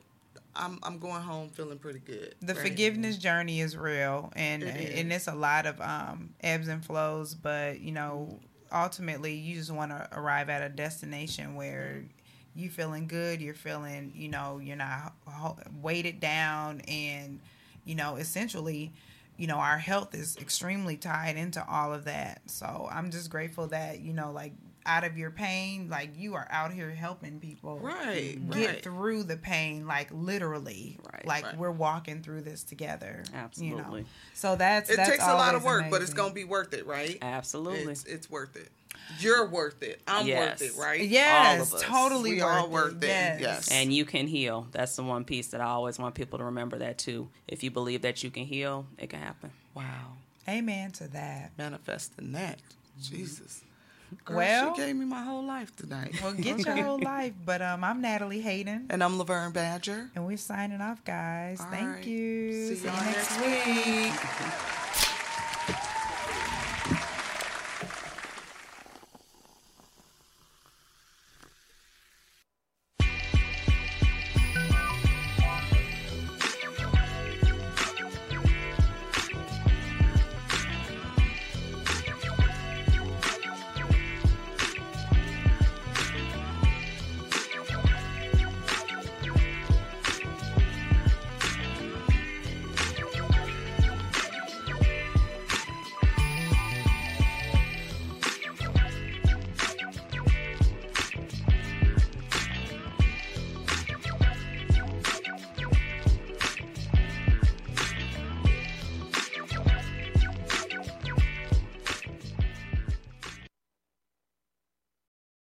S2: I'm I'm going home feeling pretty good.
S1: The
S2: Right.
S1: forgiveness journey is real, and
S2: It
S1: and it's a lot of um, ebbs and flows. But you know, ultimately, you just want to arrive at a destination where you're feeling good. You're feeling, you know, you're not weighted down, and you know, essentially, you know, our health is extremely tied into all of that. So I'm just grateful that you know, like out of your pain, like you are out here helping people
S2: Right.
S1: get
S2: Right.
S1: through the pain, like literally,
S4: Right.
S1: like
S2: Right.
S1: we're walking through this together. You
S4: Absolutely.
S1: know? So that's
S2: It
S1: that's
S2: takes a lot of
S1: always
S2: work, but it's gonna be worth it, right?
S4: Absolutely.
S2: It's it's worth it. You're worth it. I'm
S4: Yes.
S2: worth it, right?
S1: yes,
S4: all of us.
S1: totally
S2: We
S1: worth
S2: all worth it.
S1: Yes.
S2: Yes.
S4: and you can heal. That's the one piece that I always want people to remember that too. If you believe that you can heal, it can happen.
S2: Wow.
S1: Amen to that.
S2: Manifesting that. Jesus. Girl,
S1: Well-
S2: she gave me my whole life tonight.
S1: Well, get your whole life. But um, I'm Natalie Hayden,
S2: And I'm Laverne Badger.
S1: and we're signing off, guys.
S2: All
S1: Thank
S2: right.
S1: you.
S2: See y'all next week.
S1: week.